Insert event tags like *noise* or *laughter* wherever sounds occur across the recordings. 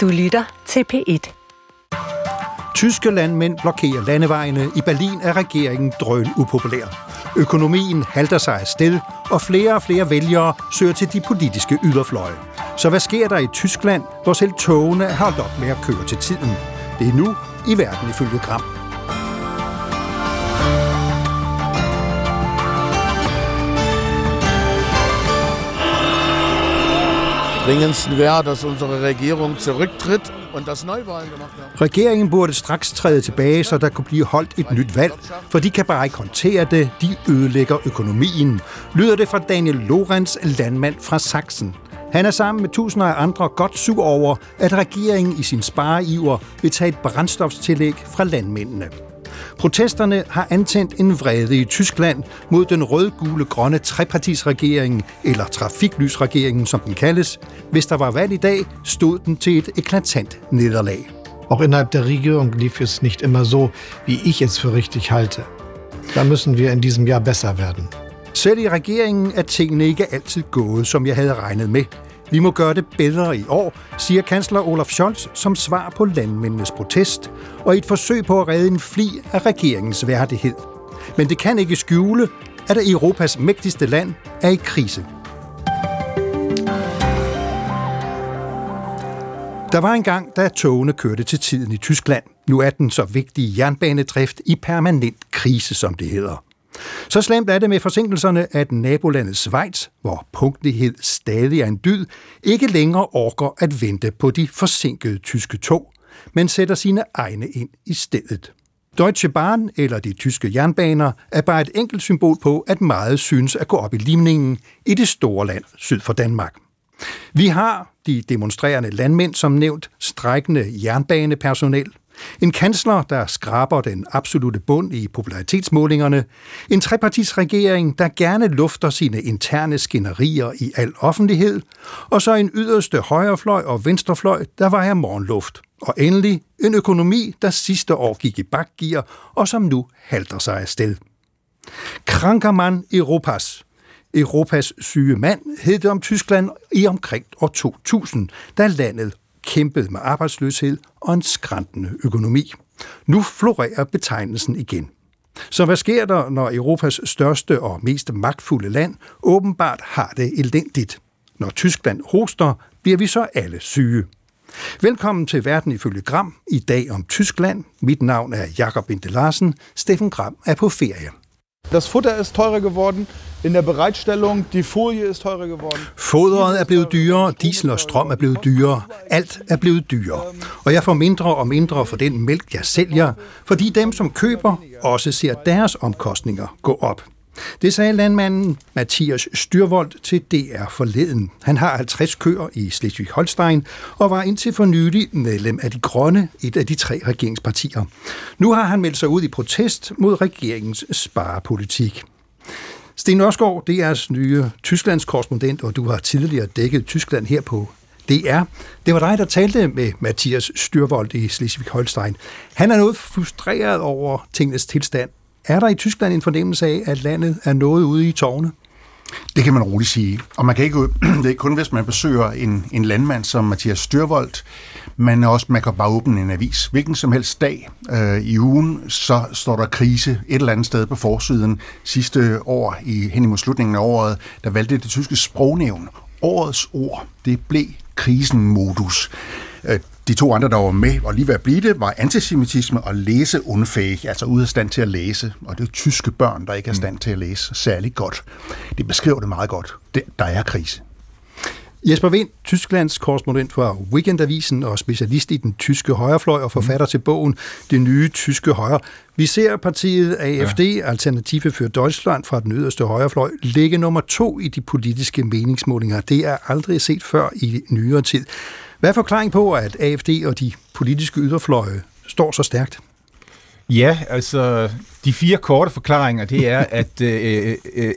Du lytter til P1. Tyske landmænd blokerer landevejene. I Berlin er regeringen drøn upopulær. Økonomien halter sig afsted, og flere og flere vælgere søger til de politiske yderfløje. Så hvad sker der i Tyskland, hvor selv togene har holdt op med at køre til tiden? Det er nu i verden ifølge Gram. Dringendsten wäre, dass unsere Regierung zurücktritt und das Neuwahlen gemacht wird. Regeringen burde straks træde tilbage, så der kunne blive holdt et nyt valg, for de kan bare ikke håndtere det, de ødelægger økonomien, lyder det fra Daniel Lorenz, landmand fra Sachsen. Han er sammen med tusinder af andre godt sur over, at regeringen i sin spareiver vil tage et brændstofstillæg fra landmændene. Protesterne har antændt en vrede i Tyskland mod den rød-gule grønne trepartisregering, eller trafiklysregeringen som den kaldes. Hvis der var valg i dag, stod den til et eklatant nederlag. Auch innerhalb der Regierung lief es nicht immer so, wie ich es für richtig halte. Da müssen wir in diesem Jahr besser werden. Selv i regeringen er tingene ikke altid gået, som jeg havde regnet med. Vi må gøre det bedre i år, siger kansler Olaf Scholz som svar på landmændenes protest, og et forsøg på at redde en fli af regeringens værdighed. Men det kan ikke skjule, at Europas mægtigste land er i krise. Der var en gang, da togene kørte til tiden i Tyskland. Nu er den så vigtige jernbanedrift i permanent krise, som det hedder. Så slemt er det med forsinkelserne, at nabolandet Schweiz, hvor punktlighed stadig er en dyd, ikke længere orker at vente på de forsinkede tyske tog, men sætter sine egne ind i stedet. Deutsche Bahn eller de tyske jernbaner er bare et enkelt symbol på, at meget synes at gå op i limningen i det store land syd for Danmark. Vi har de demonstrerende landmænd, som nævnt, strækkende jernbanepersonel, en kansler, der skraber den absolute bund i popularitetsmålingerne. En trepartisregering, der gerne lufter sine interne skænderier i al offentlighed. Og så en yderste højrefløj og venstrefløj, der var morgenluft. Og endelig en økonomi, der sidste år gik i bakgear, og som nu halter sig afsted. Krankermann Europas, Europas syge mand hed det om Tyskland i omkring år 2000, da landet kæmpede med arbejdsløshed og en skræntende økonomi. Nu florerer betegnelsen igen. Så hvad sker der, når Europas største og mest magtfulde land åbenbart har det elendigt? Når Tyskland hoster, bliver vi så alle syge. Velkommen til Verden ifølge Gram, i dag om Tyskland. Mit navn er Jakob Binde Larsen. Steffen Gram er på ferie. Das Futter ist teurer geworden, in der Bereitstellung, die Folie ist teurer geworden. Fodret er blevet dyrere, diesel og strøm er blevet dyrere, alt er blevet dyrere. Og jeg får mindre og mindre for den mælk, jeg sælger, fordi dem, som køber, også ser deres omkostninger gå op. Det sagde landmanden Mathias Styrvold til DR forleden. Han har 50 køer i Slesvig-Holstein og var indtil for nylig medlem af De Grønne, et af de tre regeringspartier. Nu har han meldt sig ud i protest mod regeringens sparepolitik. Sten Ørskov, DR's nye Tysklands korrespondent, og du har tidligere dækket Tyskland her på DR. Det var dig, der talte med Mathias Styrvold i Slesvig-Holstein. Han er noget frustreret over tingenes tilstand, er der i Tyskland en fornemmelse af, at landet er noget ude i tårne? Det kan man roligt sige. Og man kan ikke, *clears throat* det er ikke kun, hvis man besøger en, en landmand som Mathias Styrvold, men også, man kan bare åbne en avis. Hvilken som helst dag øh, i ugen, så står der krise et eller andet sted på forsiden. Sidste år, i, hen imod slutningen af året, der valgte det tyske sprognævn. Årets ord, det blev krisenmodus. Øh, de to andre, der var med og lige ved at blive det, var antisemitisme og læseundfæg, altså ude af stand til at læse. Og det er tyske børn, der ikke er i stand til at læse særlig godt. Det beskriver det meget godt. Det, der er krise. Jesper Vind, Tysklands korrespondent for Weekendavisen og specialist i den tyske højrefløj og forfatter til bogen Det nye tyske højre. Vi ser partiet AFD, ja. Alternative for Deutschland fra den yderste højrefløj, ligge nummer to i de politiske meningsmålinger. Det er aldrig set før i nyere tid. Hvad er forklaring på, at AFD og de politiske yderfløje står så stærkt? Ja, altså de fire korte forklaringer, det er, *laughs* at øh, øh,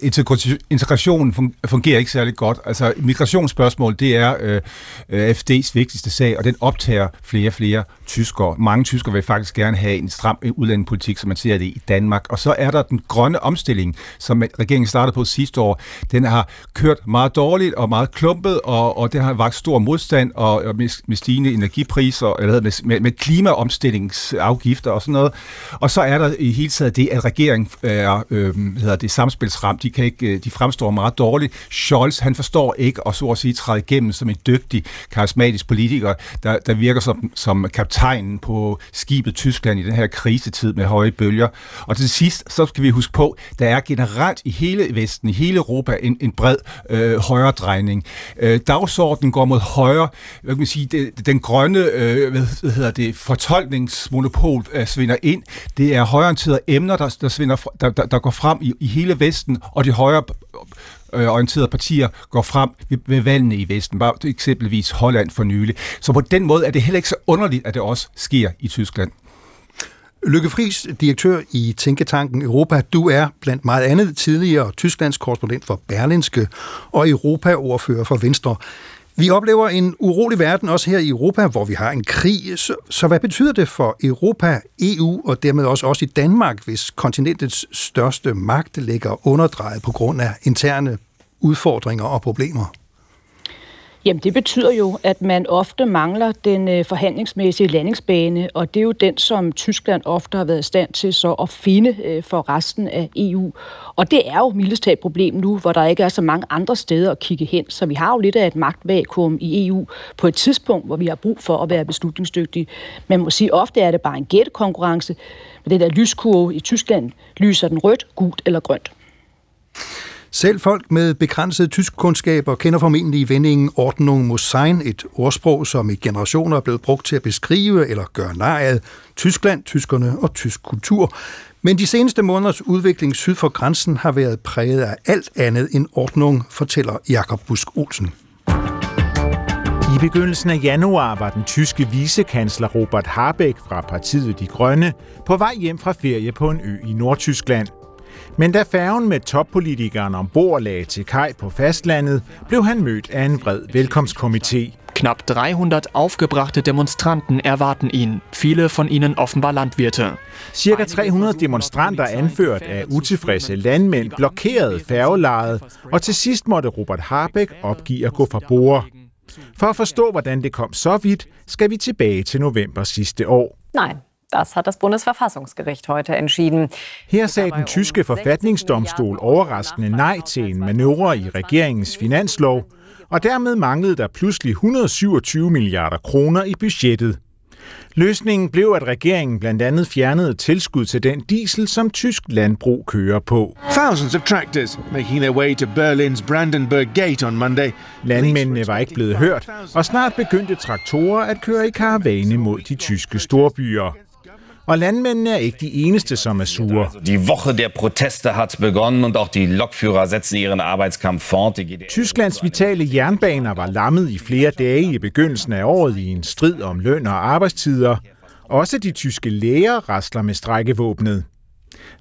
integrationen fungerer ikke særlig godt. Altså, migrationsspørgsmål, det er øh, øh FD's vigtigste sag, og den optager flere og flere tyskere. Mange tyskere vil faktisk gerne have en stram udlændingepolitik, som man ser det i Danmark. Og så er der den grønne omstilling, som regeringen startede på sidste år. Den har kørt meget dårligt og meget klumpet, og, og det har vagt stor modstand og, og med, med stigende energipriser, eller med, med, med klimaomstillingsafgifter og sådan noget. Og så er der i hele taget det, at regeringen er øh, hedder det, samspilsramt. De, kan ikke, øh, de fremstår meget dårligt. Scholz, han forstår ikke at så at sige træde igennem som en dygtig, karismatisk politiker, der, der virker som, som kaptajnen på skibet Tyskland i den her krisetid med høje bølger. Og til sidst, så skal vi huske på, der er generelt i hele Vesten, i hele Europa, en, en bred øh, højredrejning. Øh, dagsordenen går mod højre. Hvad kan man sige, det, den grønne øh, hvad hedder det, fortolkningsmonopol øh, svinder ind. Det er højreorienterede emner, der, der, svinder, der, der, der går frem i, i hele Vesten, og de højre øh, orienterede partier går frem ved, ved valgene i Vesten, bare eksempelvis Holland for nylig. Så på den måde er det heller ikke så underligt, at det også sker i Tyskland. Lykke Friis, direktør i Tænketanken Europa. Du er blandt meget andet tidligere Tysklands korrespondent for Berlinske og Europa-ordfører for Venstre. Vi oplever en urolig verden også her i Europa, hvor vi har en krig. Så, så hvad betyder det for Europa, EU og dermed også os i Danmark, hvis kontinentets største magt ligger underdrejet på grund af interne udfordringer og problemer? Jamen det betyder jo, at man ofte mangler den øh, forhandlingsmæssige landingsbane, og det er jo den, som Tyskland ofte har været i stand til så at finde øh, for resten af EU. Og det er jo mildest et problem nu, hvor der ikke er så mange andre steder at kigge hen. Så vi har jo lidt af et magtvakuum i EU på et tidspunkt, hvor vi har brug for at være beslutningsdygtige. Man må sige, ofte er det bare en gættekonkurrence. Med det der lyskurve i Tyskland lyser den rødt, gult eller grønt. Selv folk med begrænsede tyskkundskaber kender formentlig vendingen Ordnung muss sein, et ordsprog, som i generationer er blevet brugt til at beskrive eller gøre nar af Tyskland, tyskerne og tysk kultur. Men de seneste måneders udvikling syd for grænsen har været præget af alt andet end Ordnung, fortæller Jakob Busk Olsen. I begyndelsen af januar var den tyske vicekansler Robert Habeck fra partiet De Grønne på vej hjem fra ferie på en ø i Nordtyskland – men da færgen med toppolitikeren ombord lagde til kaj på fastlandet, blev han mødt af en vred velkomstkomité. Knapp 300 aufgebrachte Demonstranten erwarten ihn, viele von ihnen offenbar Landwirte. Cirka 300 demonstranter anført af utilfredse landmænd blokerede færgelejet, og til sidst måtte Robert Harbeck opgive at gå fra bord. For at forstå, hvordan det kom så vidt, skal vi tilbage til november sidste år. Nej, Das hat das Bundesverfassungsgericht heute entschieden. Her sagde den tyske forfatningsdomstol overraskende nej til en manøvre i regeringens finanslov, og dermed manglede der pludselig 127 milliarder kroner i budgettet. Løsningen blev, at regeringen blandt andet fjernede tilskud til den diesel, som tysk landbrug kører på. Thousands of tractors making their way to Berlin's Brandenburg Gate on Monday. Landmændene var ikke blevet hørt, og snart begyndte traktorer at køre i karavane mod de tyske storbyer. Og landmændene er ikke de eneste, som er sure. Die Woche der Proteste hat begonnen und auch die Lokführer setzen ihren Arbeitskampf fort. Tysklands vitale jernbaner var lammet i flere dage i begyndelsen af året i en strid om løn og arbejdstider. Også de tyske læger rasler med strækkevåbnet.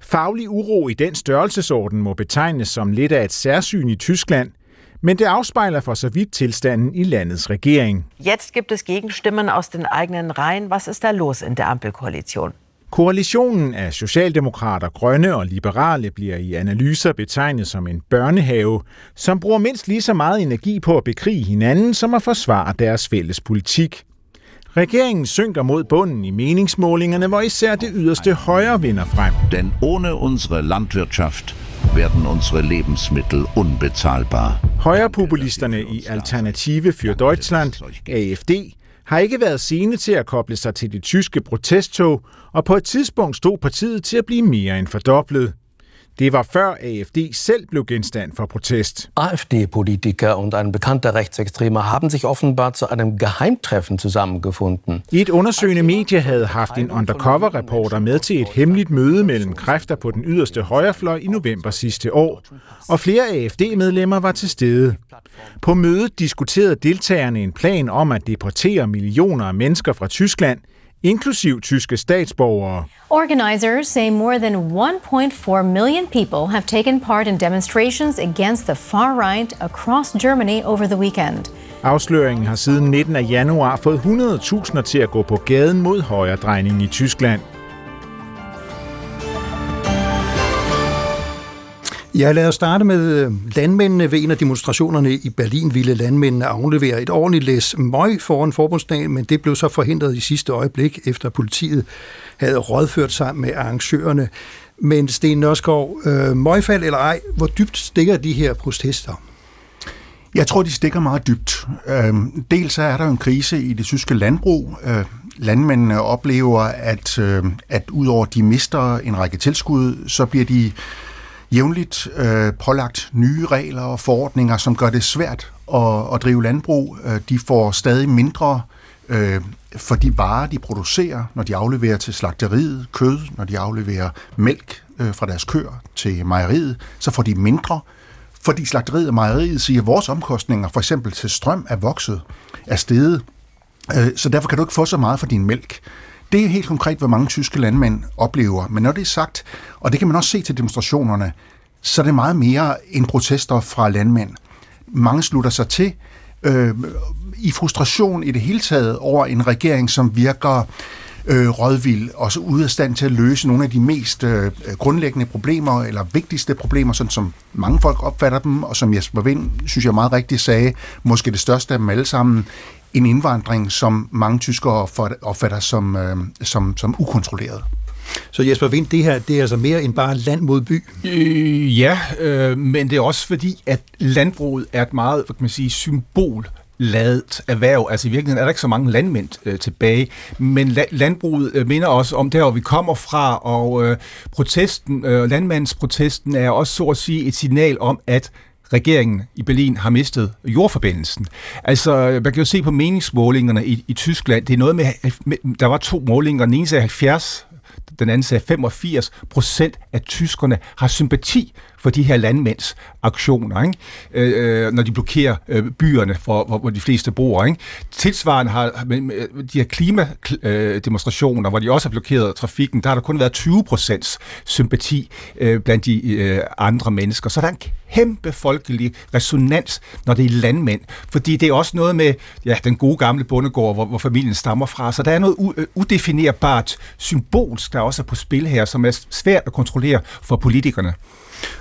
Faglig uro i den størrelsesorden må betegnes som lidt af et særsyn i Tyskland – men det afspejler for så vidt tilstanden i landets regering. Jetzt gibt es Gegenstimmen aus den eigenen Reihen. Was ist da los in der Ampelkoalition? Koalitionen af socialdemokrater, grønne og liberale bliver i analyser betegnet som en børnehave, som bruger mindst lige så meget energi på at bekrige hinanden som at forsvare deres fælles politik. Regeringen synker mod bunden i meningsmålingerne, hvor især det yderste højre vinder frem. Den ohne unsere Landwirtschaft werden unsere Lebensmittel unbezahlbar. Højrepopulisterne i Alternative für Deutschland, AFD, har ikke været sene til at koble sig til det tyske protesttog, og på et tidspunkt stod partiet til at blive mere end fordoblet. Det var før AfD selv blev genstand for Protest. AfD-Politiker und ein bekannter Rechtsextremer haben sich offenbar zu einem Geheimtreffen zusammengefunden. I et undersøgende medie havde haft en undercover-reporter med til et hemmeligt møde mellem kræfter på den yderste højrefløj i november sidste år, og flere AfD-medlemmer var til stede. På mødet diskuterede deltagerne en plan om at deportere millioner af mennesker fra Tyskland – inklusiv tyske statsborgere. Organizers say more than 1.4 million people have taken part in demonstrations against the far right across Germany over the weekend. Afsløringen har siden 19. af januar fået 100.000 til at gå på gaden mod højredrejning i Tyskland. Ja, lad os starte med øh, landmændene. Ved en af demonstrationerne i Berlin ville landmændene aflevere et ordentligt læs møg foran forbundsdagen, men det blev så forhindret i sidste øjeblik, efter politiet havde rådført sig med arrangørerne. Men Sten Nørskov, øh, møgfald eller ej, hvor dybt stikker de her protester? Jeg tror, de stikker meget dybt. Øh, dels er der en krise i det tyske landbrug. Øh, landmændene oplever, at, øh, at udover de mister en række tilskud, så bliver de jævnligt øh, pålagt nye regler og forordninger, som gør det svært at, at drive landbrug. Øh, de får stadig mindre øh, for de varer, de producerer, når de afleverer til slagteriet kød, når de afleverer mælk øh, fra deres køer til mejeriet, så får de mindre, fordi slagteriet og mejeriet siger, at vores omkostninger, for eksempel til strøm, er vokset, er steget, øh, så derfor kan du ikke få så meget for din mælk. Det er helt konkret, hvor mange tyske landmænd oplever. Men når det er sagt, og det kan man også se til demonstrationerne, så er det meget mere end protester fra landmænd. Mange slutter sig til øh, i frustration i det hele taget over en regering, som virker øh, rådvild og så ude af stand til at løse nogle af de mest øh, grundlæggende problemer, eller vigtigste problemer, sådan som mange folk opfatter dem, og som Jesper Vind, synes jeg meget rigtigt sagde, måske det største af dem alle sammen, en indvandring, som mange tyskere opfatter som, øh, som, som ukontrolleret. Så Jesper Vind, det her det er altså mere end bare land mod by? Øh, ja, øh, men det er også fordi, at landbruget er et meget, hvad kan man sige, symbol ladet erhverv. Altså i virkeligheden er der ikke så mange landmænd øh, tilbage, men la- landbruget øh, minder også om der, hvor vi kommer fra, og øh, protesten, øh, landmandsprotesten er også så at sige et signal om, at regeringen i Berlin har mistet jordforbindelsen. Altså, man kan jo se på meningsmålingerne i, i Tyskland, det er noget med, der var to målinger, den ene sagde 70 den anden sagde 85 procent af tyskerne har sympati for de her landmænds aktioner, ikke? Øh, øh, når de blokerer øh, byerne, for, hvor, hvor de fleste bor. Ikke? Tilsvarende har øh, de her klimademonstrationer, øh, hvor de også har blokeret trafikken, der har der kun været 20 procents sympati øh, blandt de øh, andre mennesker. Så der er en kæmpe folkelig resonans, når det er landmænd. Fordi det er også noget med ja, den gode gamle bondegård, hvor, hvor familien stammer fra. Så der er noget u- øh, udefinerbart symbolsk, der også er på spil her, som er svært at kontrollere for politikerne.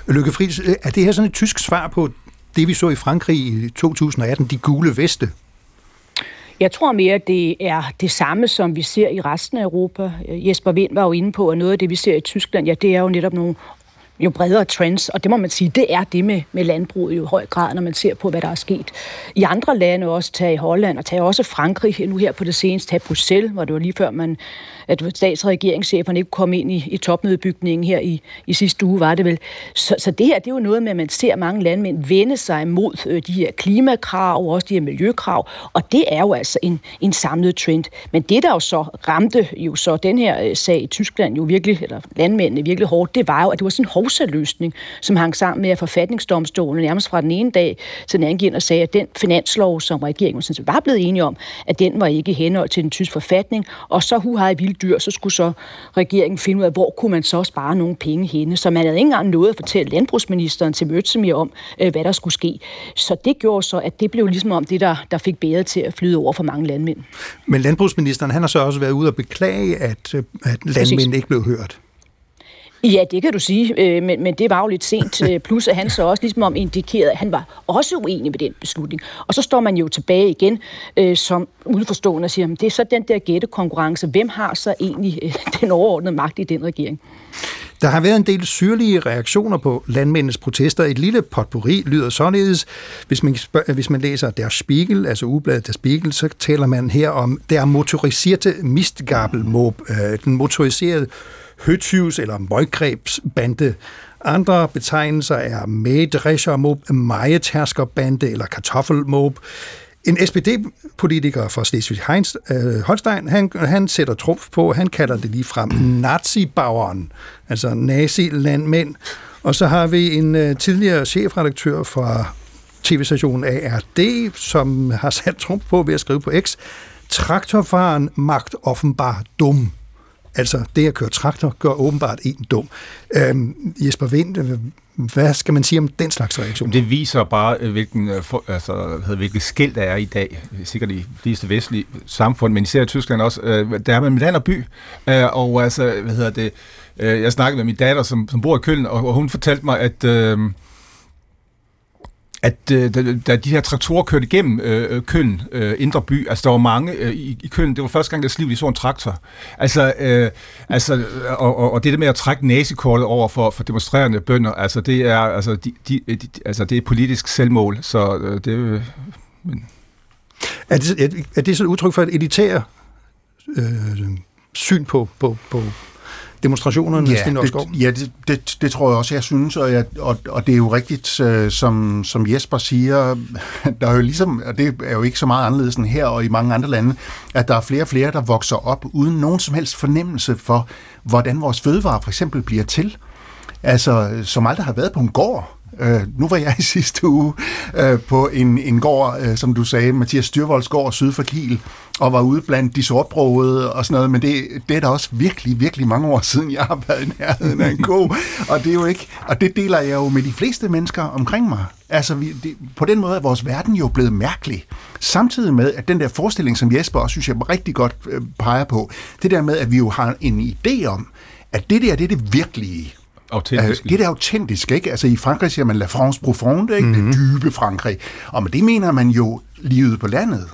Lykke Friis, øh, er det her sådan et tysk svar på det, vi så i Frankrig i 2018, de gule veste? Jeg tror mere, at det er det samme, som vi ser i resten af Europa. Jesper Vind var jo inde på, at noget af det, vi ser i Tyskland, ja, det er jo netop nogle jo bredere trends, og det må man sige, det er det med, med landbruget i høj grad, når man ser på, hvad der er sket. I andre lande også, tage i Holland og tage også Frankrig, nu her på det seneste, tage Bruxelles, hvor det var lige før man at stats- og regeringscheferne ikke kom ind i, i topmødebygningen her i, i sidste uge, var det vel. Så, så det her, det er jo noget med, at man ser mange landmænd vende sig mod øh, de her klimakrav, og også de her miljøkrav, og det er jo altså en, en samlet trend. Men det, der jo så ramte jo så den her øh, sag i Tyskland jo virkelig, eller landmændene virkelig hårdt, det var jo, at det var sådan en hovsaløsning, som hang sammen med, at forfatningsdomstolen nærmest fra den ene dag til den anden gik og sagde, at den finanslov, som regeringen sådan var blevet enige om, at den var ikke i henhold til den tyske forfatning, og så hu har vilde dyr, så skulle så regeringen finde ud af, hvor kunne man så spare nogle penge henne. Så man havde ikke engang noget at fortælle landbrugsministeren til Møtsemir om, øh, hvad der skulle ske. Så det gjorde så, at det blev ligesom om det, der, der fik bæret til at flyde over for mange landmænd. Men landbrugsministeren, han har så også været ude og beklage, at, øh, at landmænd ikke blev hørt. Ja, det kan du sige, øh, men, men det var jo lidt sent. Øh, plus at han så også ligesom om indikerede, at han var også uenig med den beslutning. Og så står man jo tilbage igen øh, som udforstående og siger, at det er så den der gættekonkurrence. Hvem har så egentlig øh, *laughs* den overordnede magt i den regering? Der har været en del syrlige reaktioner på landmændenes protester. Et lille potpourri lyder således. Hvis man, hvis man læser Der Spiegel, altså ugebladet Der Spiegel, så taler man her om der motoriserte Mistgabelmob, øh, den motoriserede høtyvs- eller møggrebsbande. Andre betegnelser er Mähdreschermob, Majetærskerbande eller Kartoffelmob. En SPD-politiker fra Slesvig-Holstein, øh, han, han sætter trumf på, han kalder det lige frem nazibauern, altså nazi-landmænd. Og så har vi en øh, tidligere chefredaktør fra tv-stationen ARD, som har sat trumf på ved at skrive på X, Traktorfaren magt offenbar dum. Altså, det at køre traktor gør åbenbart en dum. Øhm, Jesper Vind, øh, hvad skal man sige om den slags reaktion? Det viser bare, øh, hvilken, øh, altså, hvad hedder, hvilket skæld der er i dag. Sikkert i fleste vestlige samfund, men især i Tyskland også. Der er med land og by, og altså, hvad hedder det, jeg snakkede med min datter, som, som bor i Køln, og hun fortalte mig, at øh, at øh, da, da de her traktorer kørte igennem øh, øh, Køln, øh, Indre By, altså der var mange øh, i, i Køln, det var første gang i deres liv, de så en traktor. Altså, øh, altså øh, og, og, og det der med at trække nasekortet over for, for demonstrerende bønder, altså det er, altså, de, de, de, altså, det er politisk selvmål, så øh, det... Øh, men. Er det, er det så et udtryk for et elitær øh, syn på, på, på demonstrationerne, ja, det, ja, det, det, det tror jeg også, jeg synes, og, jeg, og, og det er jo rigtigt, øh, som, som Jesper siger, *laughs* der er jo ligesom, og det er jo ikke så meget anderledes end her og i mange andre lande, at der er flere og flere, der vokser op uden nogen som helst fornemmelse for, hvordan vores fødevarer for eksempel bliver til. Altså, som aldrig har været på en gård. Øh, nu var jeg i sidste uge øh, på en, en gård, øh, som du sagde, Mathias Styrvolds gård syd for Kiel, og var ude blandt de sortbrogede og sådan noget, men det, det er da også virkelig, virkelig mange år siden, jeg har været i nærheden af en ko, og det er jo ikke, og det deler jeg jo med de fleste mennesker omkring mig. Altså, vi, det, på den måde er vores verden jo blevet mærkelig. Samtidig med, at den der forestilling, som Jesper også synes, jeg rigtig godt øh, peger på, det der med, at vi jo har en idé om, at det der, det er det virkelige. Autentisk. det er det autentiske, ikke? Altså i Frankrig siger man La France profonde, ikke? Mm-hmm. Det dybe Frankrig. Og med det mener man jo livet på landet.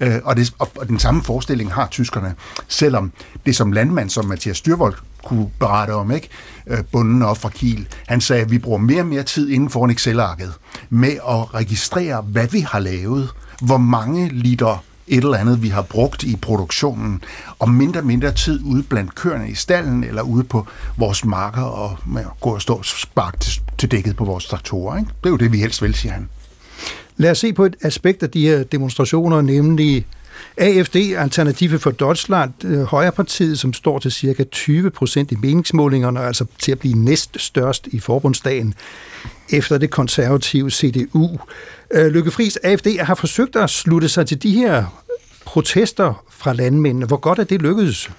Øh, og, det, og, og den samme forestilling har tyskerne, selvom det som landmand, som Mathias Styrvold kunne berette om, ikke? Øh, bunden op fra Kiel, han sagde, at vi bruger mere og mere tid inden for en Excel-arket med at registrere, hvad vi har lavet, hvor mange liter et eller andet, vi har brugt i produktionen, og mindre og mindre tid ude blandt køerne i stallen, eller ude på vores marker, og med at gå og stå og sparke til, til dækket på vores traktorer. Ikke? Det er jo det, vi helst vil, siger han. Lad os se på et aspekt af de her demonstrationer, nemlig AFD, Alternative for Deutschland, øh, Højrepartiet, som står til cirka 20 procent i meningsmålingerne, altså til at blive næst størst i forbundsdagen, efter det konservative CDU. Øh, Lykke Friis, AFD har forsøgt at slutte sig til de her protester fra landmændene. Hvor godt er det lykkedes?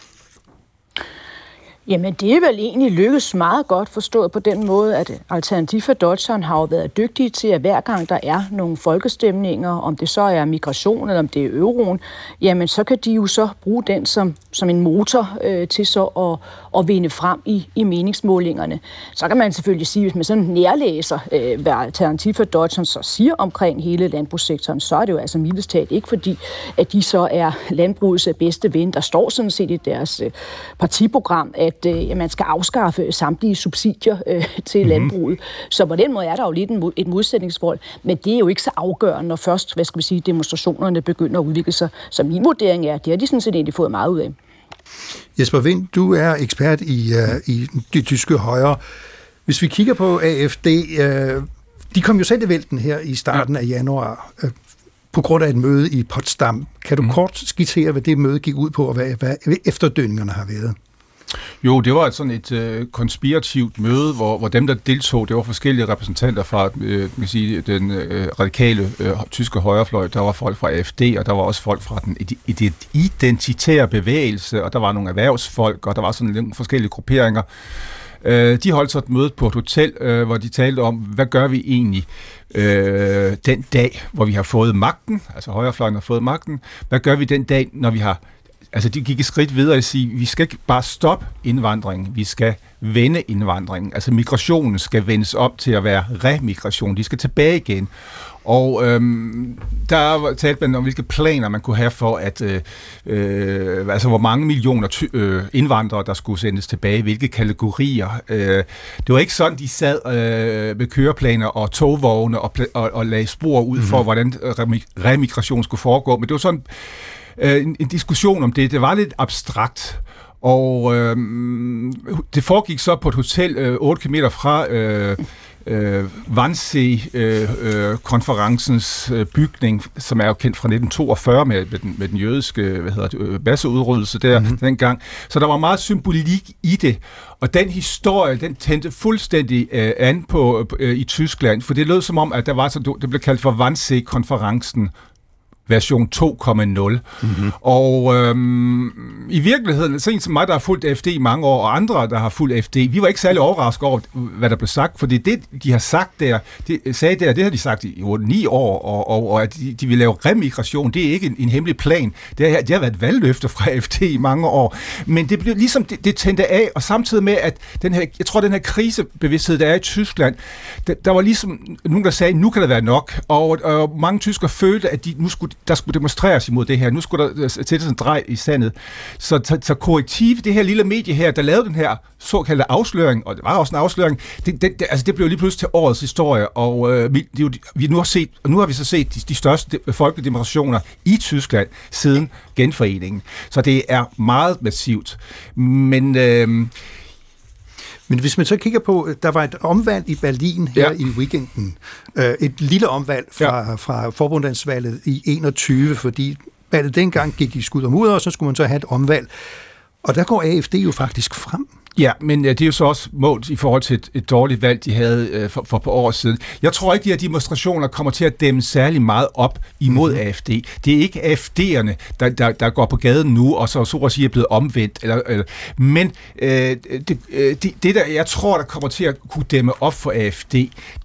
Jamen, det er vel egentlig lykkes meget godt forstået på den måde, at øh, Alternativ for Deutschland har jo været dygtige til, at hver gang der er nogle folkestemninger, om det så er migration eller om det er euroen, jamen så kan de jo så bruge den som, som en motor øh, til så at, at vinde frem i, i meningsmålingerne. Så kan man selvfølgelig sige, hvis man sådan nærlæser, øh, hvad Alternativ for Deutschland så siger omkring hele landbrugssektoren, så er det jo altså mildest talt ikke fordi, at de så er landbrugets bedste ven. Der står sådan set i deres øh, partiprogram, at at øh, man skal afskaffe samtlige subsidier øh, til mm-hmm. landbruget. Så på den måde er der jo lidt en, et modsætningsforhold, men det er jo ikke så afgørende, når først, hvad skal vi sige, demonstrationerne begynder at udvikle sig. Så min vurdering er, at det har de sådan set egentlig fået meget ud af. Jesper Vind, du er ekspert i, uh, i det tyske højre. Hvis vi kigger på AFD, uh, de kom jo selv i vælten her i starten af januar uh, på grund af et møde i Potsdam. Kan du mm. kort skitsere, hvad det møde gik ud på, og hvad, hvad efterdønningerne har været? Jo, det var sådan et øh, konspirativt møde, hvor, hvor dem, der deltog, det var forskellige repræsentanter fra øh, man sige, den øh, radikale øh, tyske højrefløj. Der var folk fra AFD, og der var også folk fra den identitære bevægelse, og der var nogle erhvervsfolk, og der var sådan nogle forskellige grupperinger. Øh, de holdt så et møde på et hotel, øh, hvor de talte om, hvad gør vi egentlig øh, den dag, hvor vi har fået magten, altså højrefløjen har fået magten, hvad gør vi den dag, når vi har Altså, de gik et skridt videre og sige, vi skal ikke bare stoppe indvandringen, vi skal vende indvandringen. Altså, migrationen skal vendes op til at være remigration. De skal tilbage igen. Og øhm, der talte man om, hvilke planer man kunne have for, at øh, øh, altså hvor mange millioner ty- øh, indvandrere, der skulle sendes tilbage, hvilke kategorier. Øh, det var ikke sådan, de sad øh, med køreplaner og togvogne og, og, og lagde spor ud mm-hmm. for, hvordan remigration skulle foregå, men det var sådan øh, en, en diskussion om det. Det var lidt abstrakt. Og øh, det foregik så på et hotel øh, 8 km fra øh, øh, Wannsee-konferencens øh, øh, bygning, som er jo kendt fra 1942 med, med, den, med den jødiske hvad hedder det, øh, masseudryddelse der mm-hmm. dengang. Så der var meget symbolik i det. Og den historie, den tændte fuldstændig øh, an på øh, i Tyskland, for det lød som om, at der var så, det blev kaldt for Wannsee-konferencen, version 2,0. Mm-hmm. Og øhm, i virkeligheden, så en som mig, der har fulgt AFD i mange år, og andre, der har fulgt AFD, vi var ikke særlig overrasket over, hvad der blev sagt, fordi det, de har sagt der, de sagde der, det har de sagt i 8-9 år, og, og, og at de, de vil lave remigration, det er ikke en, en hemmelig plan. Det har, det har været valgløfter fra AFD i mange år. Men det blev ligesom, det, det tændte af, og samtidig med, at den her, jeg tror, den her krisebevidsthed, der er i Tyskland, der, der var ligesom nogen, der sagde, nu kan det være nok, og, og mange tyskere følte, at de, nu skulle, der skulle demonstreres imod det her, nu skulle der øh, sættes en drej i sandet. Så, så, så korrektiv, det her lille medie her, der lavede den her såkaldte afsløring, og det var også en afsløring, det, det, det, altså det blev lige pludselig til årets historie, og øh, vi, det, vi nu har set, og nu har vi så set de, de største folkedemonstrationer i Tyskland siden genforeningen. Så det er meget massivt. Men øh, men hvis man så kigger på, der var et omvalg i Berlin her ja. i weekenden. Øh, et lille omvalg fra, ja. fra forbundsvalget i 21, fordi valget dengang gik i skud og mudder, og så skulle man så have et omvalg. Og der går AFD jo faktisk frem. Ja, men det er jo så også målt i forhold til et, et dårligt valg, de havde øh, for, for par år siden. Jeg tror ikke, de her demonstrationer kommer til at dæmme særlig meget op imod mm-hmm. AFD. Det er ikke AFD'erne, der, der, der går på gaden nu, og så så at sige er blevet omvendt. Eller, eller, men øh, det, øh, det, det, der jeg tror, der kommer til at kunne dæmme op for AFD,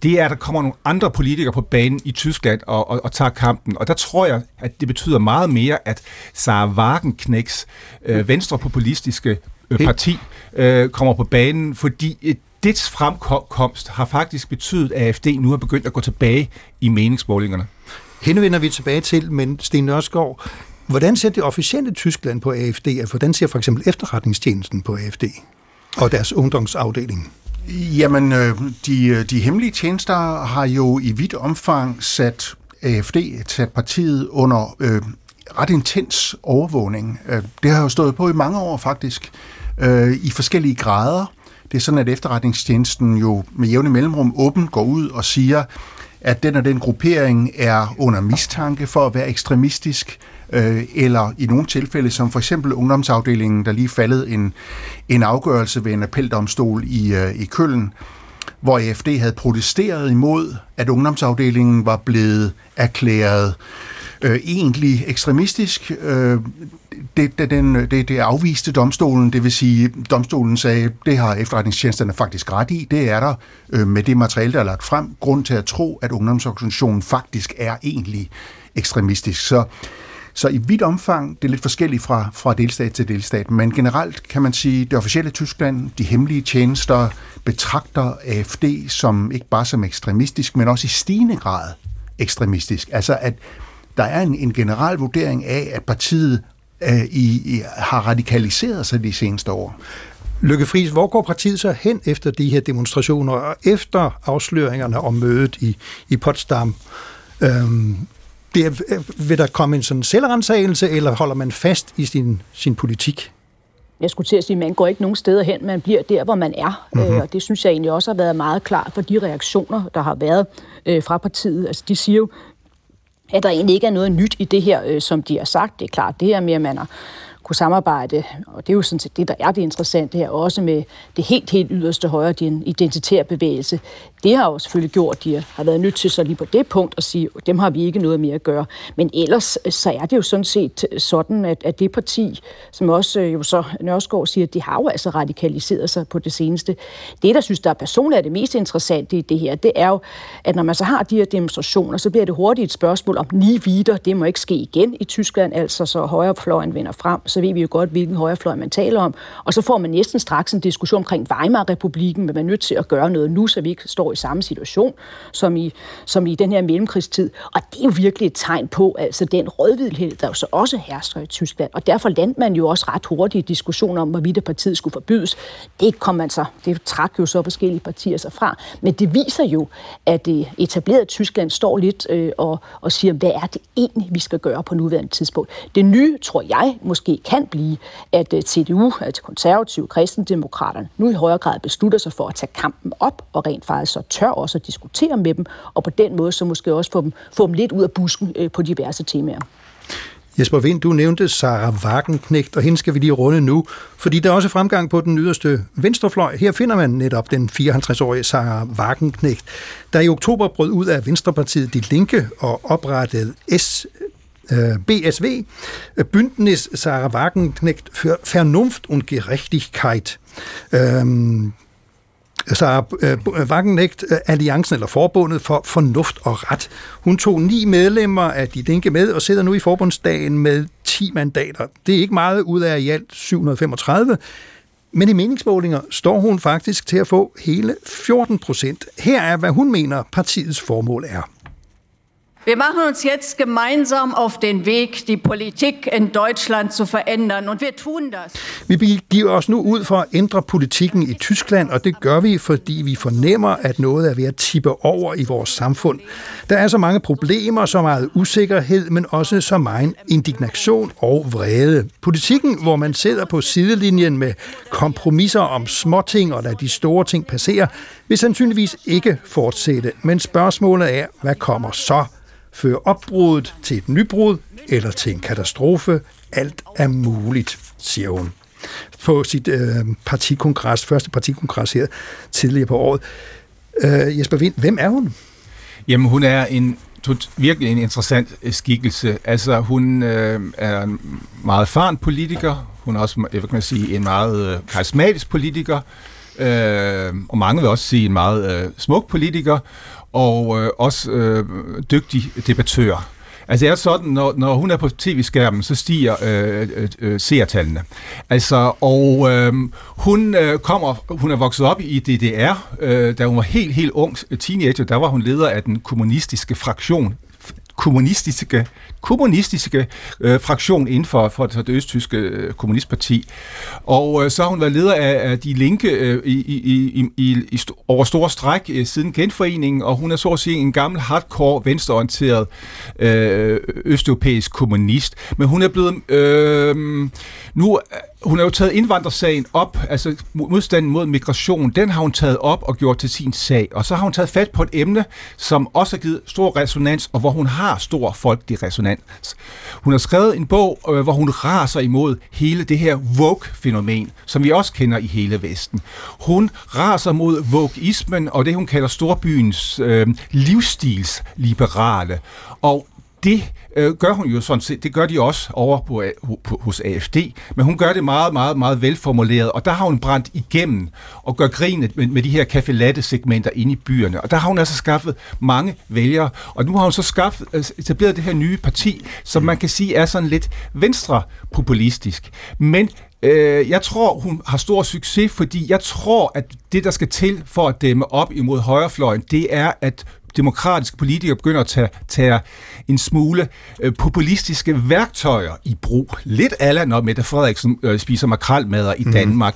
det er, at der kommer nogle andre politikere på banen i Tyskland og, og, og tager kampen. Og der tror jeg, at det betyder meget mere, at Sarah Wagenknecks øh, venstrepopulistiske øh, parti øh, kommer på banen, fordi et dets fremkomst har faktisk betydet, at AFD nu har begyndt at gå tilbage i meningsmålingerne. Hende vender vi tilbage til, men Sten Nørskov, hvordan ser det officielle Tyskland på AFD? Hvordan ser for eksempel efterretningstjenesten på AFD og deres ungdomsafdeling? Jamen, øh, de, de hemmelige tjenester har jo i vidt omfang sat AFD, sat partiet under øh, ret intens overvågning. Øh, det har jo stået på i mange år faktisk øh, i forskellige grader. Det er sådan, at efterretningstjenesten jo med jævne mellemrum åbent går ud og siger, at den og den gruppering er under mistanke for at være ekstremistisk, øh, eller i nogle tilfælde, som for eksempel ungdomsafdelingen, der lige faldet en, en afgørelse ved en appeldomstol i, øh, i Køln, hvor AFD havde protesteret imod, at ungdomsafdelingen var blevet erklæret øh, egentlig ekstremistisk. Øh, det, det, den, det, det afviste domstolen, det vil sige, domstolen sagde, det har efterretningstjenesterne faktisk ret i, det er der øh, med det materiale, der er lagt frem, grund til at tro, at ungdomsorganisationen faktisk er egentlig ekstremistisk. Så, så i vidt omfang, det er lidt forskelligt fra, fra delstat til delstat, men generelt kan man sige, det officielle Tyskland, de hemmelige tjenester, betragter AFD som ikke bare som ekstremistisk, men også i stigende grad ekstremistisk. Altså at der er en, en generel vurdering af, at partiet øh, i, i, har radikaliseret sig de seneste år. Lykke Friis, hvor går partiet så hen efter de her demonstrationer og efter afsløringerne om mødet i, i Potsdam? Øhm, det er, vil der komme en sådan selvrensagelse, eller holder man fast i sin, sin politik? Jeg skulle til at sige, man går ikke nogen steder hen, man bliver der, hvor man er. Mm-hmm. Øh, og det synes jeg egentlig også har været meget klart for de reaktioner, der har været øh, fra partiet. Altså, de siger jo, at der egentlig ikke er noget nyt i det her, øh, som de har sagt. Det er klart, det her med, at man har kunne samarbejde, og det er jo sådan set det, der er det interessante her, også med det helt, helt yderste højre, din identitære bevægelse. Det har jo selvfølgelig gjort, at de har været nødt til så lige på det punkt at sige, at dem har vi ikke noget mere at gøre. Men ellers øh, så er det jo sådan set øh, sådan, at, at det parti, som også øh, jo så Nørskov siger, de har jo altså radikaliseret sig på det seneste. Det, der synes, der er personligt er det mest interessante i det her, det er jo, at når man så har de her demonstrationer, så bliver det hurtigt et spørgsmål om ni vider. Det må ikke ske igen i Tyskland, altså så højrefløjen vinder frem. Så ved vi jo godt, hvilken højrefløj man taler om. Og så får man næsten straks en diskussion omkring Weimar-republiken, men man er nødt til at gøre noget nu, så vi ikke står i samme situation som i, som i den her mellemkrigstid. Og det er jo virkelig et tegn på altså den rødhvidhed, der jo så også hersker i Tyskland. Og derfor landte man jo også ret hurtigt i diskussion om, hvorvidt partiet skulle forbydes. Det kom man så, det trak jo så forskellige partier sig fra. Men det viser jo, at det etablerede Tyskland står lidt øh, og, og siger, hvad er det egentlig, vi skal gøre på nuværende tidspunkt. Det nye, tror jeg, måske kan blive, at øh, CDU, altså konservative kristendemokraterne, nu i højere grad beslutter sig for at tage kampen op og rent faktisk og tør også at diskutere med dem, og på den måde så måske også få dem, få dem lidt ud af busken øh, på diverse temaer. Jesper Vind, du nævnte Sarah Wagenknecht, og hende skal vi lige runde nu, fordi der er også fremgang på den yderste venstrefløj. Her finder man netop den 54-årige Sarah Wagenknecht, der i oktober brød ud af Venstrepartiet De Linke og oprettede S øh, BSV, BSW, Bündnis Sarah Wagenknecht für Vernunft und Gerechtigkeit. Ähm, så øh, Wagenknecht øh, øh, Alliancen, eller Forbundet for Fornuft og Ret. Hun tog ni medlemmer af De Linke med, og sidder nu i forbundsdagen med 10 mandater. Det er ikke meget ud af i alt 735, men i meningsmålinger står hun faktisk til at få hele 14 procent. Her er, hvad hun mener, partiets formål er. Wir machen uns jetzt gemeinsam auf den Weg, die Politik in Deutschland zu verändern, und wir tun das. Vi begiver os nu ud for at ændre politikken i Tyskland, og det gør vi, fordi vi fornemmer, at noget er ved at tippe over i vores samfund. Der er så mange problemer, så meget usikkerhed, men også så meget indignation og vrede. Politikken, hvor man sidder på sidelinjen med kompromisser om småting og lader de store ting passere, vil sandsynligvis ikke fortsætte. Men spørgsmålet er, hvad kommer så? Føre opbruddet til et nybrud eller til en katastrofe? Alt er muligt, siger hun på sit øh, partikongres, første partikongres her tidligere på året. Øh, Jesper Vind, hvem er hun? Jamen, hun er en tot, virkelig en interessant øh, skikkelse. Altså, hun øh, er en meget erfaren politiker. Hun er også, jeg kan sige, en meget øh, karismatisk politiker. Øh, og mange vil også sige en meget øh, smuk politiker og øh, også øh, dygtig debattør. Altså det er sådan, når, når hun er på tv-skærmen, så stiger øh, øh, øh, seertallene. Altså, og øh, hun øh, kommer, hun er vokset op i DDR, øh, da hun var helt, helt ung teenager, der var hun leder af den kommunistiske fraktion kommunistiske, kommunistiske øh, fraktion inden for, for det østtyske øh, kommunistparti. Og øh, så har hun været leder af, af De Linke øh, i, i, i, i, i, over store stræk øh, siden genforeningen, og hun er så at sige en gammel hardcore venstreorienteret øh, østeuropæisk kommunist. Men hun er blevet... Øh, nu hun har jo taget indvandrersagen op, altså modstanden mod migration, den har hun taget op og gjort til sin sag. Og så har hun taget fat på et emne, som også har givet stor resonans, og hvor hun har stor folkelig resonans. Hun har skrevet en bog, øh, hvor hun raser imod hele det her woke-fænomen, som vi også kender i hele Vesten. Hun raser mod wokeismen og det, hun kalder storbyens øh, livsstilsliberale. Og det øh, gør hun jo sådan set, det gør de også over på, på, hos AFD, men hun gør det meget, meget, meget velformuleret, og der har hun brændt igennem og gør grinet med, med de her kaffelatte segmenter inde i byerne, og der har hun altså skaffet mange vælgere, og nu har hun så skaffet, øh, etableret det her nye parti, som man kan sige er sådan lidt venstre-populistisk, men Øh, jeg tror, hun har stor succes, fordi jeg tror, at det, der skal til for at dæmme op imod højrefløjen, det er, at demokratiske politikere begynder at tage, tage en smule øh, populistiske værktøjer i brug. Lidt ala, når Mette Frederiksen øh, spiser makralmader i mm. Danmark.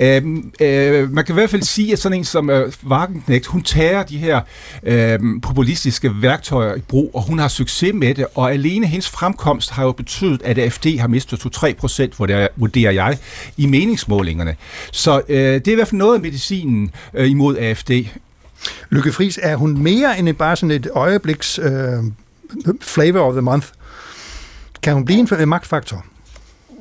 Øh, øh, man kan i hvert fald sige, at sådan en som øh, Wagenknecht, hun tager de her øh, populistiske værktøjer i brug, og hun har succes med det, og alene hendes fremkomst har jo betydet, at AFD har mistet 2-3 procent, vurderer jeg, i meningsmålingerne. Så øh, det er i hvert fald noget af medicinen øh, imod AFD. Lykke Friis, er hun mere end bare sådan et øjebliks øh, flavor of the month? Kan hun blive en magtfaktor?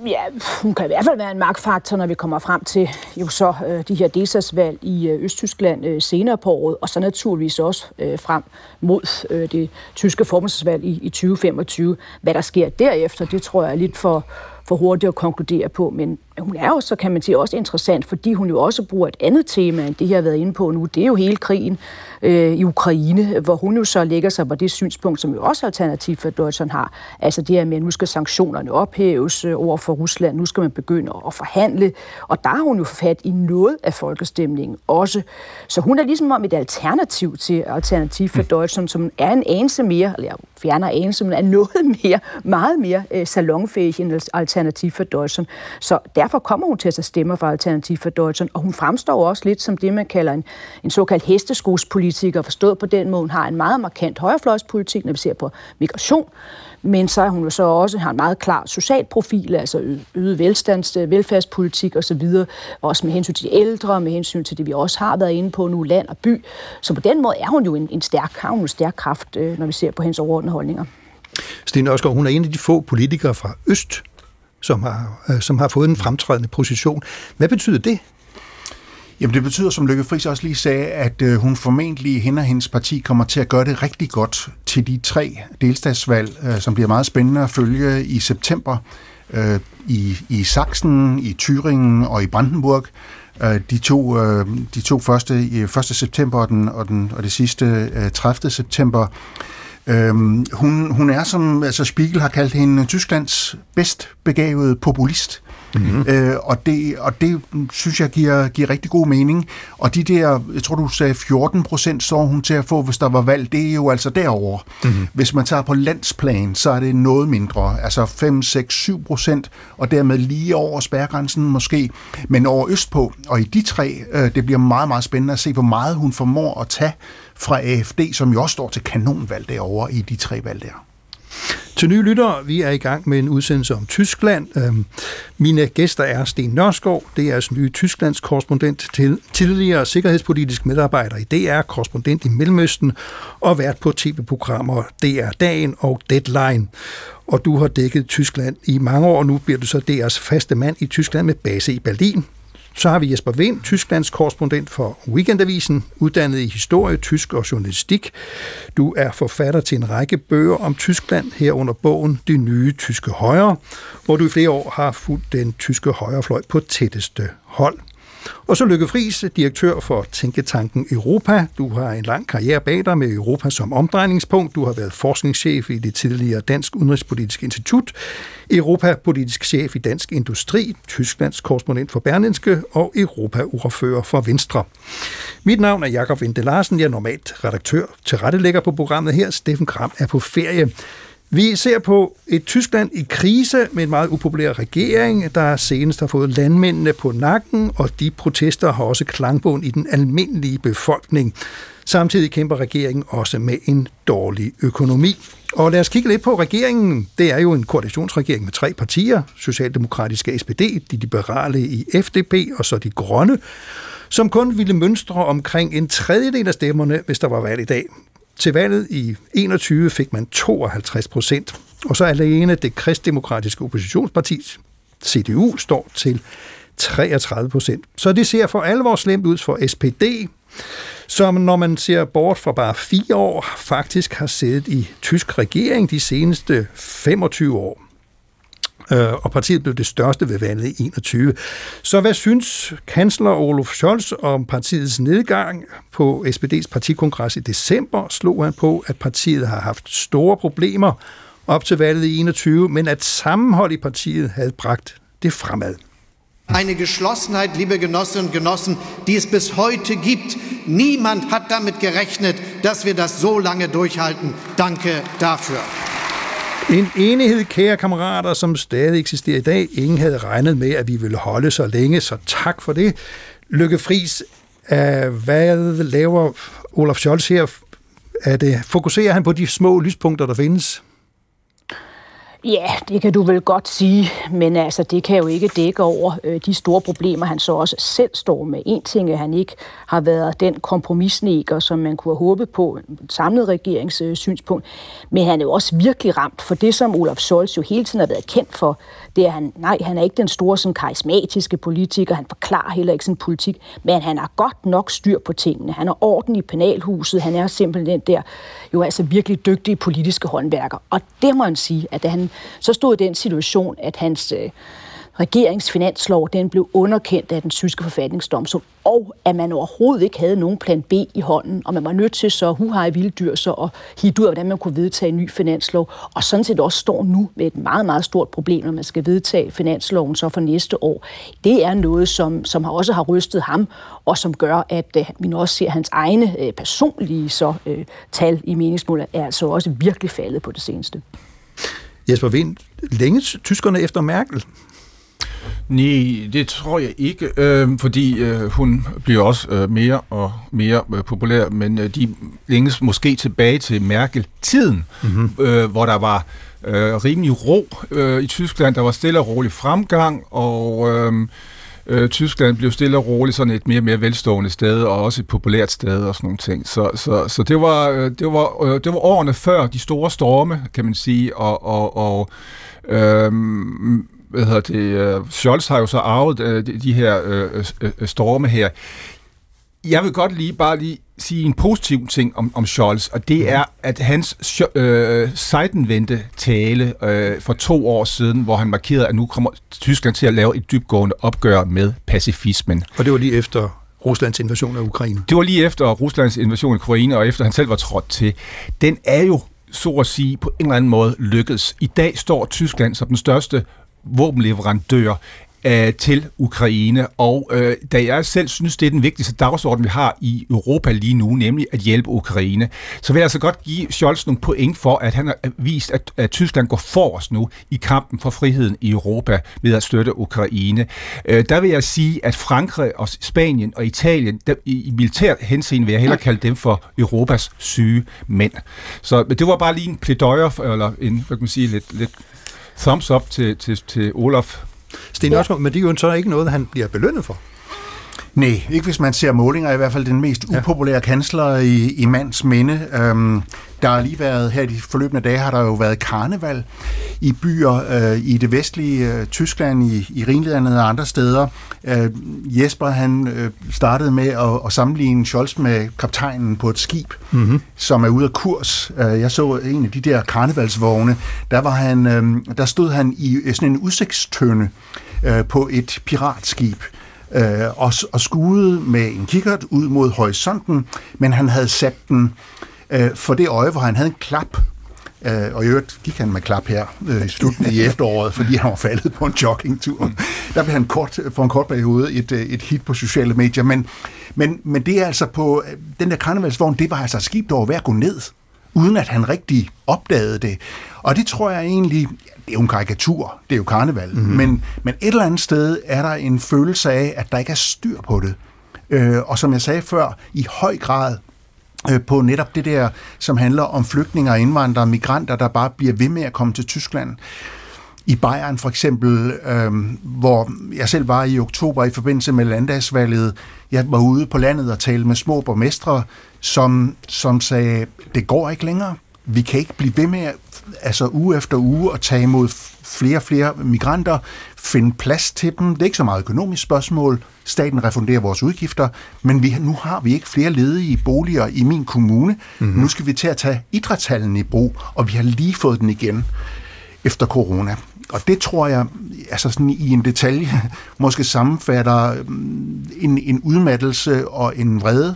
Ja, hun kan i hvert fald være en magtfaktor, når vi kommer frem til jo så øh, de her delstatsvalg i øh, Østtyskland øh, senere på året, og så naturligvis også øh, frem mod øh, det tyske formandsvalg i, i 2025. Hvad der sker derefter, det tror jeg er lidt for, for hurtigt at konkludere på, men hun er jo så, kan man sige, også interessant, fordi hun jo også bruger et andet tema, end det, jeg har været inde på nu. Det er jo hele krigen øh, i Ukraine, hvor hun jo så lægger sig på det synspunkt, som jo også Alternativ for Deutschland har. Altså det her med, at nu skal sanktionerne ophæves øh, over for Rusland, nu skal man begynde at forhandle, og der har hun jo fat i noget af folkestemningen også. Så hun er ligesom om et alternativ til Alternativ for Deutschland, som er en anelse mere, eller fjerner anelse, men er noget *laughs* mere, meget mere øh, salonfæhig end Alternativ for Deutschland. Så derfor kommer hun til at tage stemmer for Alternativ for Deutschland, og hun fremstår også lidt som det, man kalder en, en såkaldt hesteskospolitiker, forstået på den måde, hun har en meget markant højrefløjspolitik, når vi ser på migration, men så er hun jo så også har en meget klar social profil, altså øget velstands, øh, velfærdspolitik osv., også med hensyn til de ældre, med hensyn til det, vi også har været inde på nu, land og by. Så på den måde er hun jo en, en stærk, har hun en stærk kraft, øh, når vi ser på hendes overordnede holdninger. Stine Osgaard, hun er en af de få politikere fra Øst, som har, øh, som har fået en fremtrædende position. Hvad betyder det? Jamen det betyder, som Lykke Friis også lige sagde, at øh, hun formentlig, hende og hendes parti, kommer til at gøre det rigtig godt til de tre delstatsvalg, øh, som bliver meget spændende at følge i september øh, i, i Sachsen, i Thüringen og i Brandenburg. Øh, de, to, øh, de to første, øh, 1. september og, den, og, den, og det sidste øh, 30. september. Øhm, hun, hun er, som altså Spiegel har kaldt hende, Tysklands bedst begavede populist. Mm-hmm. Øh, og, det, og det synes jeg giver, giver rigtig god mening. Og de der, jeg tror du sagde 14 procent, så hun til at få, hvis der var valg, det er jo altså derover. Mm-hmm. Hvis man tager på landsplan, så er det noget mindre, altså 5, 6, 7 procent, og dermed lige over spærregrænsen måske. Men over Østpå, og i de tre, øh, det bliver meget, meget spændende at se, hvor meget hun formår at tage fra AFD, som jo også står til kanonvalg derovre i de tre valg der. Til nye lyttere, vi er i gang med en udsendelse om Tyskland. Øhm, mine gæster er Sten Nørskov, det er nye Tysklands korrespondent, til tidligere sikkerhedspolitisk medarbejder i DR, korrespondent i Mellemøsten og vært på tv-programmer DR Dagen og Deadline. Og du har dækket Tyskland i mange år, nu bliver du så DR's faste mand i Tyskland med base i Berlin. Så har vi Jesper Vind, Tysklands korrespondent for Weekendavisen, uddannet i historie, tysk og journalistik. Du er forfatter til en række bøger om Tyskland, herunder bogen De nye tyske højre, hvor du i flere år har fulgt den tyske højrefløj på tætteste hold. Og så Lykke Friis, direktør for Tænketanken Europa. Du har en lang karriere bag dig med Europa som omdrejningspunkt. Du har været forskningschef i det tidligere Dansk Udenrigspolitiske Institut, Europapolitisk chef i Dansk Industri, Tysklands korrespondent for Berlinske og Europaordfører for Venstre. Mit navn er Jakob Vinde Larsen. Jeg er normalt redaktør til rettelægger på programmet her. Steffen Kram er på ferie. Vi ser på et Tyskland i krise med en meget upopulær regering, der senest har fået landmændene på nakken, og de protester har også klangbund i den almindelige befolkning. Samtidig kæmper regeringen også med en dårlig økonomi. Og lad os kigge lidt på regeringen. Det er jo en koalitionsregering med tre partier. Socialdemokratiske SPD, de liberale i FDP og så de grønne som kun ville mønstre omkring en tredjedel af stemmerne, hvis der var valg i dag. Til valget i 21 fik man 52 procent, og så alene det kristdemokratiske oppositionsparti, CDU, står til 33 procent. Så det ser for alvor slemt ud for SPD, som når man ser bort fra bare fire år, faktisk har siddet i tysk regering de seneste 25 år. Øh, og partiet blev det største ved valget i 21. Så hvad synes kansler Olof Scholz om partiets nedgang? På SPD's partikongres i december slog han på, at partiet har haft store problemer op til valget i 21, men at sammenhold i partiet havde bragt det fremad. Eine Geschlossenheit, liebe Genossinnen und Genossen, die es bis heute gibt. Niemand hat damit gerechnet, dass wir das so lange durchhalten. Danke dafür. En enighed, kære kammerater, som stadig eksisterer i dag. Ingen havde regnet med, at vi ville holde så længe, så tak for det. Lykke Friis, hvad laver Olaf Scholz her? Er det, fokuserer han på de små lyspunkter, der findes? Ja, det kan du vel godt sige, men altså, det kan jo ikke dække over øh, de store problemer, han så også selv står med. En ting er, at han ikke har været den kompromisneger, som man kunne have håbet på, en samlet regeringssynspunkt, øh, men han er jo også virkelig ramt for det, som Olaf Scholz jo hele tiden har været kendt for. Det er han, nej, han er ikke den store sådan, karismatiske politiker, han forklarer heller ikke sin politik, men han har godt nok styr på tingene. Han har orden i penalhuset, han er simpelthen den der jo altså virkelig dygtige politiske håndværker. Og det må man sige, at da han så stod i den situation, at hans øh, regeringsfinanslov den blev underkendt af den tyske forfatningsdomstol, og at man overhovedet ikke havde nogen plan B i hånden, og man var nødt til så huhej vilddyr så og hitte ud af, hvordan man kunne vedtage en ny finanslov, og sådan set også står nu med et meget, meget stort problem, når man skal vedtage finansloven så for næste år. Det er noget, som, som også har rystet ham, og som gør, at øh, vi nu også ser, hans egne øh, personlige så, øh, tal i meningsmålet er altså også virkelig faldet på det seneste. Jesper Vind, længe tyskerne efter Merkel? Nej, det tror jeg ikke, øh, fordi øh, hun bliver også øh, mere og mere øh, populær, men øh, de længes måske tilbage til Merkel-tiden, mm-hmm. øh, hvor der var øh, rimelig ro øh, i Tyskland, der var stille og rolig fremgang, og øh, øh, Tyskland blev stille og roligt sådan et mere og mere velstående sted, og også et populært sted og sådan nogle ting. Så, så, så det, var, øh, det, var, øh, det var årene før de store storme, kan man sige, og, og, og øh, hvad hedder det, øh, Scholz har jo så arvet øh, de, de her øh, øh, øh storme her. Jeg vil godt lige bare lige sige en positiv ting om, om Scholz, og det er, at hans øh, sejtenvendte tale øh, for to år siden, hvor han markerede, at nu kommer Tyskland til at lave et dybgående opgør med pacifismen. Og det var lige efter Ruslands invasion af Ukraine. Det var lige efter Ruslands invasion af Ukraine, og efter han selv var trådt til. Den er jo så at sige, på en eller anden måde lykkedes. I dag står Tyskland som den største våbenleverandør øh, til Ukraine, og øh, da jeg selv synes, det er den vigtigste dagsorden, vi har i Europa lige nu, nemlig at hjælpe Ukraine, så vil jeg altså godt give Scholz nogle point for, at han har vist, at, at Tyskland går forrest nu i kampen for friheden i Europa ved at støtte Ukraine. Øh, der vil jeg sige, at Frankrig og Spanien og Italien, der, i, i militær henseende vil jeg hellere kalde dem for Europas syge mænd. Så det var bare lige en plædøjer, eller en, hvad kan man sige, lidt, lidt thumbs up til, til, til Olaf Sten ja. men det er jo så ikke noget, han bliver belønnet for. Nej, ikke hvis man ser målinger, i hvert fald den mest upopulære kansler i, i mands minde. Øhm, der har lige været, her de forløbende dage, har der jo været karneval i byer øh, i det vestlige øh, Tyskland, i, i Rhinlandet og andre steder. Øh, Jesper, han øh, startede med at, at sammenligne Scholz med kaptajnen på et skib, mm-hmm. som er ude af kurs. Øh, jeg så en af de der karnevalsvogne, der, var han, øh, der stod han i sådan en udsigtstønde øh, på et piratskib øh, og, og skuede med en kikkert ud mod horisonten, men han havde sat den øh, for det øje, hvor han havde en klap Øh, og i øvrigt gik han med klap her øh, i slutningen i *laughs* efteråret, fordi han var faldet på en joggingtur. Der blev han kort, for en kort periode et, øh, et hit på sociale medier. Men, men, men det er altså på, den der karnevalsvogn, det var altså et skib, der var ved at gå ned, uden at han rigtig opdagede det. Og det tror jeg egentlig, er jo en karikatur, det er jo karneval, mm-hmm. men, men et eller andet sted er der en følelse af, at der ikke er styr på det. Øh, og som jeg sagde før, i høj grad øh, på netop det der, som handler om flygtninge og indvandrere og migranter, der bare bliver ved med at komme til Tyskland. I Bayern for eksempel, øh, hvor jeg selv var i oktober i forbindelse med landdagsvalget, jeg var ude på landet og talte med små borgmestre, som, som sagde, det går ikke længere. Vi kan ikke blive ved med altså uge efter uge at tage imod flere og flere migranter, finde plads til dem. Det er ikke så meget økonomisk spørgsmål. Staten refunderer vores udgifter, men vi, nu har vi ikke flere ledige boliger i min kommune. Mm-hmm. Nu skal vi til at tage idrætshallen i brug, og vi har lige fået den igen efter corona. Og det tror jeg, altså sådan i en detalje, *laughs* måske sammenfatter mm, en, en udmattelse og en vrede,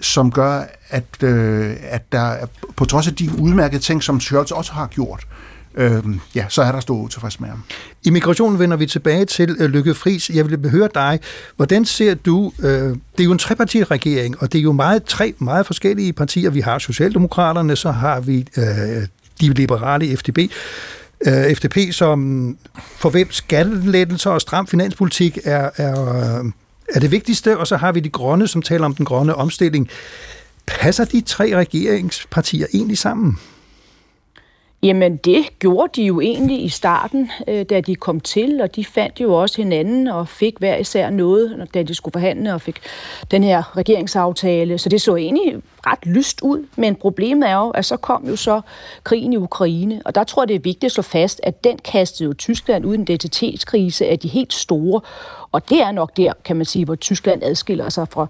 som gør, at, øh, at der på trods af de udmærkede ting, som Scholz også har gjort, øh, ja, så er der stor utilfreds med ham. I migrationen vender vi tilbage til øh, Lykke Friis. Jeg vil høre dig, hvordan ser du, øh, det er jo en trepartiregering, og det er jo meget, tre meget forskellige partier. Vi har Socialdemokraterne, så har vi øh, de liberale FDP, øh, FDP, som for hvem skattelettelser og stram finanspolitik er, er, øh, er det vigtigste, og så har vi de grønne, som taler om den grønne omstilling. Passer de tre regeringspartier egentlig sammen? Jamen, det gjorde de jo egentlig i starten, øh, da de kom til, og de fandt jo også hinanden og fik hver især noget, da de skulle forhandle og fik den her regeringsaftale. Så det så egentlig ret lyst ud, men problemet er jo, at så kom jo så krigen i Ukraine, og der tror jeg, det er vigtigt at slå fast, at den kastede jo Tyskland ud i en identitetskrise af de helt store, og det er nok der, kan man sige, hvor Tyskland adskiller sig fra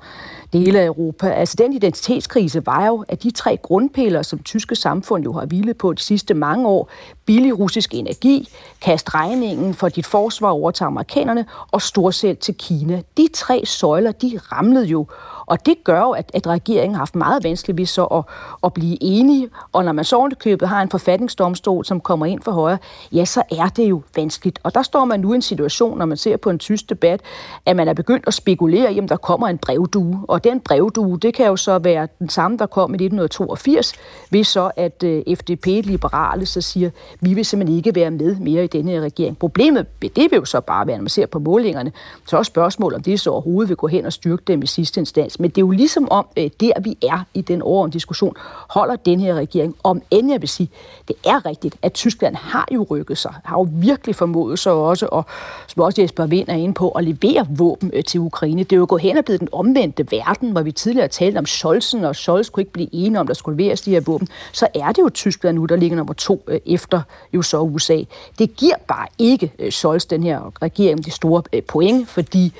dele af Europa. Altså den identitetskrise var jo, at de tre grundpiller, som tyske samfund jo har hvilet på de sidste mange år, billig russisk energi, kast regningen for dit forsvar over til amerikanerne og storsæt til Kina. De tre søjler, de ramlede jo, og det gør jo, at, at regeringen har haft meget vanskeligt ved så at, at blive enige, og når man så købet har en forfatningsdomstol, som kommer ind for højre, ja, så er det jo vanskeligt. Og der står man nu i en situation, når man ser på en tysk debat, at man er begyndt at spekulere, jamen der kommer en brevdue, og den brevdue, det kan jo så være den samme, der kom i 1982, hvis så at øh, FDP, liberale, så siger, vi vil simpelthen ikke være med mere i denne her regering. Problemet, det vil jo så bare være, når man ser på målingerne, så er spørgsmålet, om det så overhovedet vil gå hen og styrke dem i sidste instans. Men det er jo ligesom om, øh, der vi er i den overordnede diskussion, holder den her regering. Om end jeg vil sige, det er rigtigt, at Tyskland har jo rykket sig, har jo virkelig formået sig også, og som også Jesper Vind er inde på, at levere våben øh, til Ukraine. Det er jo gået hen og blevet den omvendte verden, hvor vi tidligere talte om Scholzen, og Scholz kunne ikke blive enige om, der skulle leveres de her våben. Så er det jo Tyskland nu, der ligger nummer to øh, efter jo så USA. Det giver bare ikke øh, Scholz, den her regering, de store øh, point, fordi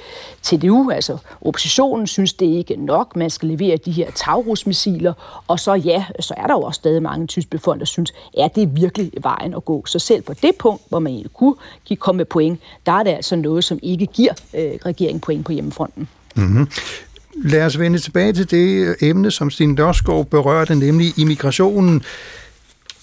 TDU, altså oppositionen, synes det ikke ikke nok. Man skal levere de her Taurus-missiler, og så ja, så er der jo også stadig mange tyske befolkning, der synes, er det virkelig vejen at gå. Så selv på det punkt, hvor man egentlig kunne komme med point, der er det altså noget, som ikke giver øh, regeringen point på hjemmefronten. Mm-hmm. Lad os vende tilbage til det øh, emne, som Stine Dørskov berørte, nemlig immigrationen.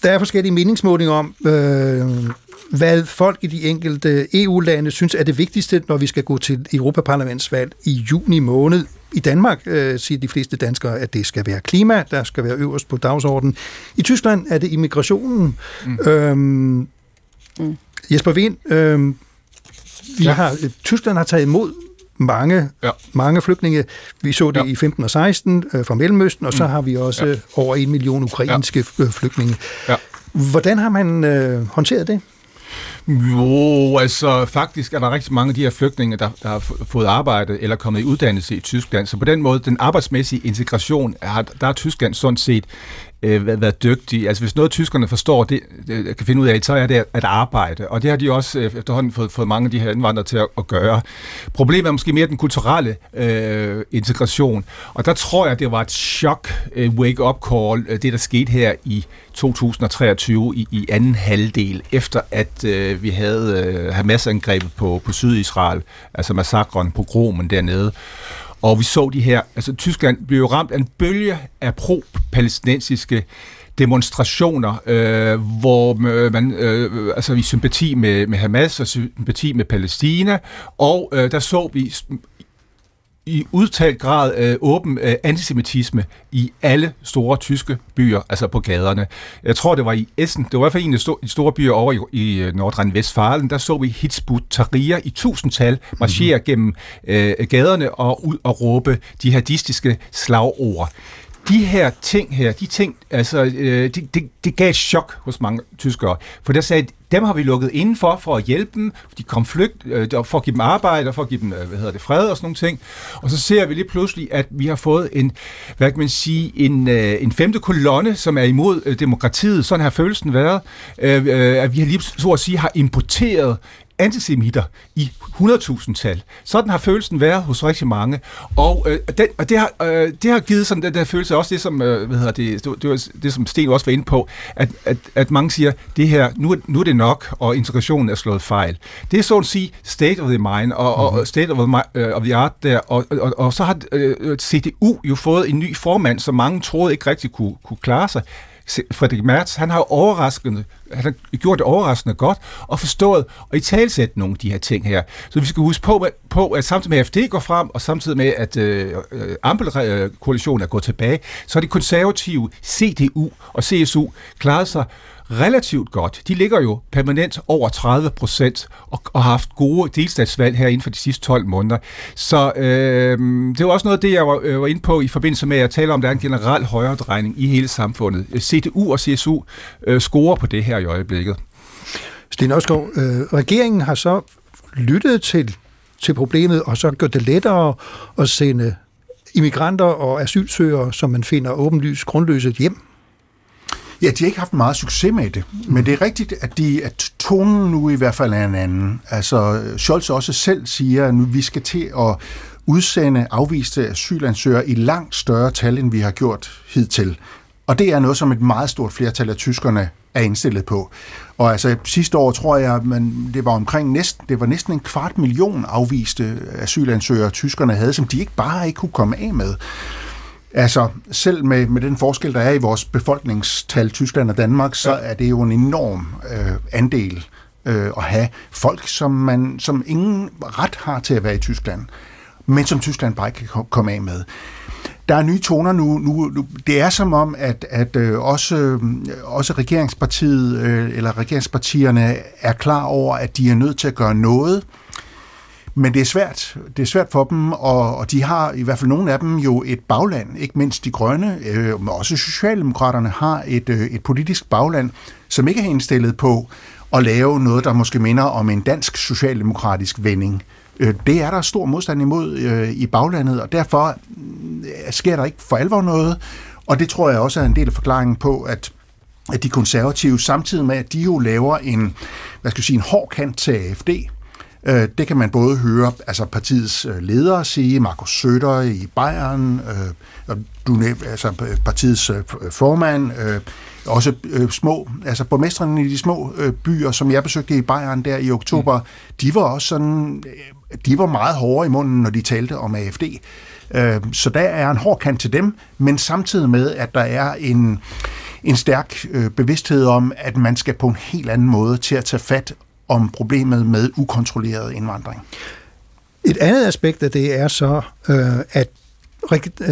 Der er forskellige meningsmålinger om, øh, hvad folk i de enkelte EU-lande synes er det vigtigste, når vi skal gå til Europaparlamentsvalg i juni måned. I Danmark øh, siger de fleste danskere, at det skal være klima, der skal være øverst på dagsordenen. I Tyskland er det immigrationen. Mm. Øhm, mm. Jesper Vind, øh, vi ja. har, Tyskland har taget imod mange, ja. mange flygtninge. Vi så det ja. i 15 og 16 øh, fra Mellemøsten, og så mm. har vi også ja. over en million ukrainske ja. flygtninge. Ja. Hvordan har man øh, håndteret det? Jo, altså faktisk er der rigtig mange af de her flygtninge, der, der har fået arbejde eller kommet i uddannelse i Tyskland. Så på den måde, den arbejdsmæssige integration, er, der er Tyskland sådan set øh, været, været. Altså hvis noget tyskerne forstår, det, det kan finde ud af, så er det at arbejde. Og det har de også øh, efterhånden fået, fået mange af de her indvandrere til at, at gøre. Problemet er måske mere den kulturelle øh, integration. Og der tror jeg, det var et chok øh, wake-up call, øh, det der skete her i 2023 i, i anden halvdel, efter at øh, vi havde øh, Hamas-angrebet på, på Sydisrael, altså massakren på Gromen dernede. Og vi så de her, altså Tyskland blev jo ramt af en bølge af pro-palæstinensiske demonstrationer, øh, hvor øh, man øh, altså i sympati med, med Hamas og sympati med Palæstina, og øh, der så vi i udtalt grad øh, åben øh, antisemitisme i alle store tyske byer, altså på gaderne. Jeg tror, det var i Essen, det var i hvert fald en af de store byer over i, i øh, Nordrhein-Westfalen, der så vi Hitzbut Tahrir i tusindtal marchere mm-hmm. gennem øh, gaderne og ud og råbe jihadistiske slagord de her ting her, de ting, altså, øh, det, det, det gav et chok hos mange tyskere. For der sagde, dem har vi lukket indenfor for at hjælpe dem, de kom flygt, øh, for at give dem arbejde, og for at give dem, øh, hvad hedder det, fred og sådan nogle ting. Og så ser vi lige pludselig, at vi har fået en, hvad kan man sige, en, øh, en femte kolonne, som er imod øh, demokratiet. Sådan har følelsen været. Øh, øh, at vi har lige så at sige har importeret antisemitter i 100.000 tal. Sådan har følelsen været hos rigtig mange. Og, øh, den, og det, har, øh, det har givet sådan den der følelse, også det som, øh, hvad hedder det, det, det, var, det som Sten også var inde på, at, at, at mange siger, det her, nu, nu er det nok, og integrationen er slået fejl. Det er så at sige state of the mind, og, mm-hmm. og mhm. state of the, uh, of the art der, og, og, og, og så har øh, CDU jo fået en ny formand, som mange troede ikke rigtig kunne, kunne klare sig. Frederik Merz, han har overraskende, han har gjort det overraskende godt og forstået og i talsæt nogle af de her ting her. Så vi skal huske på, på at samtidig med at FD går frem, og samtidig med at øh, øh Ampel-koalitionen er gået tilbage, så er de konservative CDU og CSU klaret sig relativt godt. De ligger jo permanent over 30 procent og, og har haft gode delstatsvalg her inden for de sidste 12 måneder. Så øh, det var også noget af det, jeg var, øh, var inde på i forbindelse med at tale om, at der er en generel højredrejning i hele samfundet. CDU og CSU øh, scorer på det her i øjeblikket. Sten Osgaard, øh, regeringen har så lyttet til, til problemet og så gjort det lettere at sende immigranter og asylsøgere, som man finder åbenlyst grundløse hjem Ja, de har ikke haft meget succes med det, men det er rigtigt, at, de, at tonen nu i hvert fald er en anden. Altså, Scholz også selv siger, at nu vi skal til at udsende afviste asylansøgere i langt større tal, end vi har gjort hidtil. Og det er noget, som et meget stort flertal af tyskerne er indstillet på. Og altså sidste år tror jeg, man, det var omkring næsten, det var næsten en kvart million afviste asylansøgere, tyskerne havde, som de ikke bare ikke kunne komme af med. Altså, selv med, med den forskel, der er i vores befolkningstal, Tyskland og Danmark, så er det jo en enorm øh, andel øh, at have folk, som, man, som ingen ret har til at være i Tyskland, men som Tyskland bare ikke kan komme af med. Der er nye toner nu. nu, nu det er som om, at, at øh, også, øh, også regeringspartiet øh, eller regeringspartierne er klar over, at de er nødt til at gøre noget men det er svært. Det er svært for dem, og, og de har i hvert fald nogle af dem jo et bagland, ikke mindst de grønne, øh, men også Socialdemokraterne har et, øh, et politisk bagland, som ikke er indstillet på at lave noget, der måske minder om en dansk socialdemokratisk vending. Øh, det er der stor modstand imod øh, i baglandet, og derfor øh, sker der ikke for alvor noget. Og det tror jeg også er en del af forklaringen på, at at de konservative, samtidig med, at de jo laver en, hvad skal jeg sige, en hård kant til AFD, øh, det kan man både høre altså partiets øh, ledere sige, Markus Søder i Bayern, øh, du altså partiets formand, også små, altså borgmestrene i de små byer, som jeg besøgte i Bayern der i oktober, mm. de var også sådan, de var meget hårde i munden, når de talte om AFD. Så der er en hård kant til dem, men samtidig med, at der er en, en stærk øh, bevidsthed om, at man skal på en helt anden måde til at tage fat om problemet med ukontrolleret indvandring. Et andet aspekt af det er så, øh, at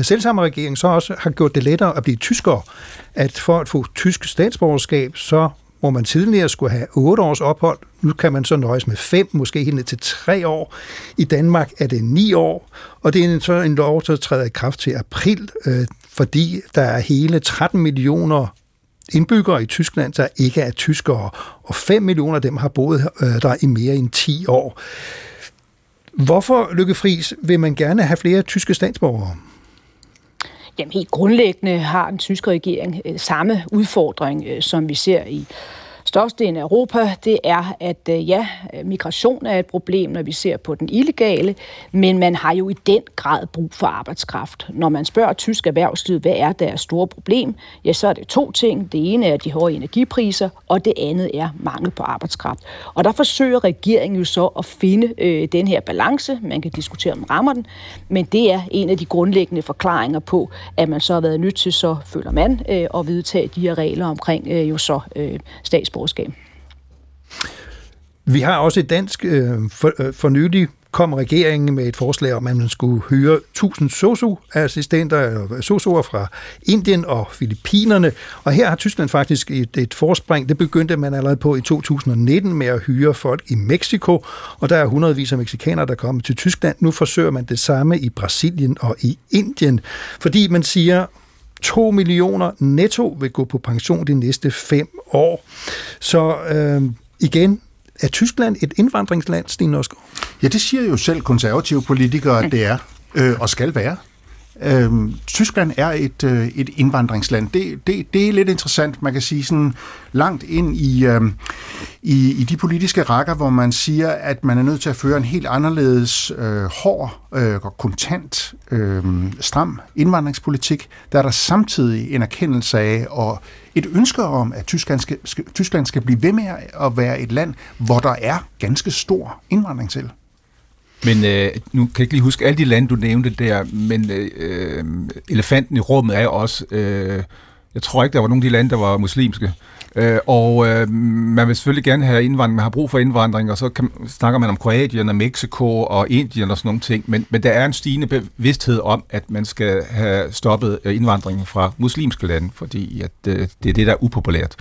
selvsamme regering så også har gjort det lettere at blive tysker. At for at få tysk statsborgerskab, så hvor man tidligere skulle have 8 års ophold, nu kan man så nøjes med 5, måske helt ned til 3 år. I Danmark er det 9 år, og det er så en lov, der træder i kraft til april, øh, fordi der er hele 13 millioner indbyggere i Tyskland, der ikke er tyskere, og 5 millioner af dem har boet øh, der i mere end 10 år. Hvorfor, Lykke Friis, vil man gerne have flere tyske statsborgere? Jamen helt grundlæggende har den tyske regering øh, samme udfordring, øh, som vi ser i størstedelen af Europa, det er, at øh, ja, migration er et problem, når vi ser på den illegale, men man har jo i den grad brug for arbejdskraft. Når man spørger tysk erhvervsliv, hvad er deres store problem, ja, så er det to ting. Det ene er de høje energipriser, og det andet er mangel på arbejdskraft. Og der forsøger regeringen jo så at finde øh, den her balance. Man kan diskutere, om rammer den, men det er en af de grundlæggende forklaringer på, at man så har været nødt til, så føler man, øh, at vedtage de her regler omkring øh, jo så øh, statsborger statsborgerskab. Vi har også et dansk øh, for, øh, for nylig kom regeringen med et forslag om, at man skulle høre 1000 sosu-assistenter, øh, sosuer fra Indien og Filippinerne. Og her har Tyskland faktisk et, et forspring. Det begyndte man allerede på i 2019 med at hyre folk i Mexico, og der er hundredvis af mexikanere, der kommer til Tyskland. Nu forsøger man det samme i Brasilien og i Indien, fordi man siger, 2 millioner netto vil gå på pension de næste fem år. Så øh, igen, er Tyskland et indvandringsland, Stine Osgaard? Ja, det siger jo selv konservative politikere, at det er øh, og skal være. Øhm, Tyskland er et, øh, et indvandringsland. Det, det, det er lidt interessant, man kan sige sådan langt ind i, øh, i, i de politiske rækker, hvor man siger, at man er nødt til at føre en helt anderledes øh, hård øh, og kontant, øh, stram indvandringspolitik. Der er der samtidig en erkendelse af og et ønske om, at Tyskland skal, skal, Tyskland skal blive ved med at være et land, hvor der er ganske stor indvandring til. Men øh, nu kan jeg ikke lige huske alle de lande, du nævnte der, men øh, øh, elefanten i rummet er også, øh, jeg tror ikke, der var nogen af de lande, der var muslimske. Øh, og øh, man vil selvfølgelig gerne have indvandring, man har brug for indvandring, og så kan, snakker man om Kroatien og Mexico og Indien og sådan nogle ting, men, men der er en stigende bevidsthed om, at man skal have stoppet øh, indvandringen fra muslimske lande, fordi at, øh, det er det, der er upopulært.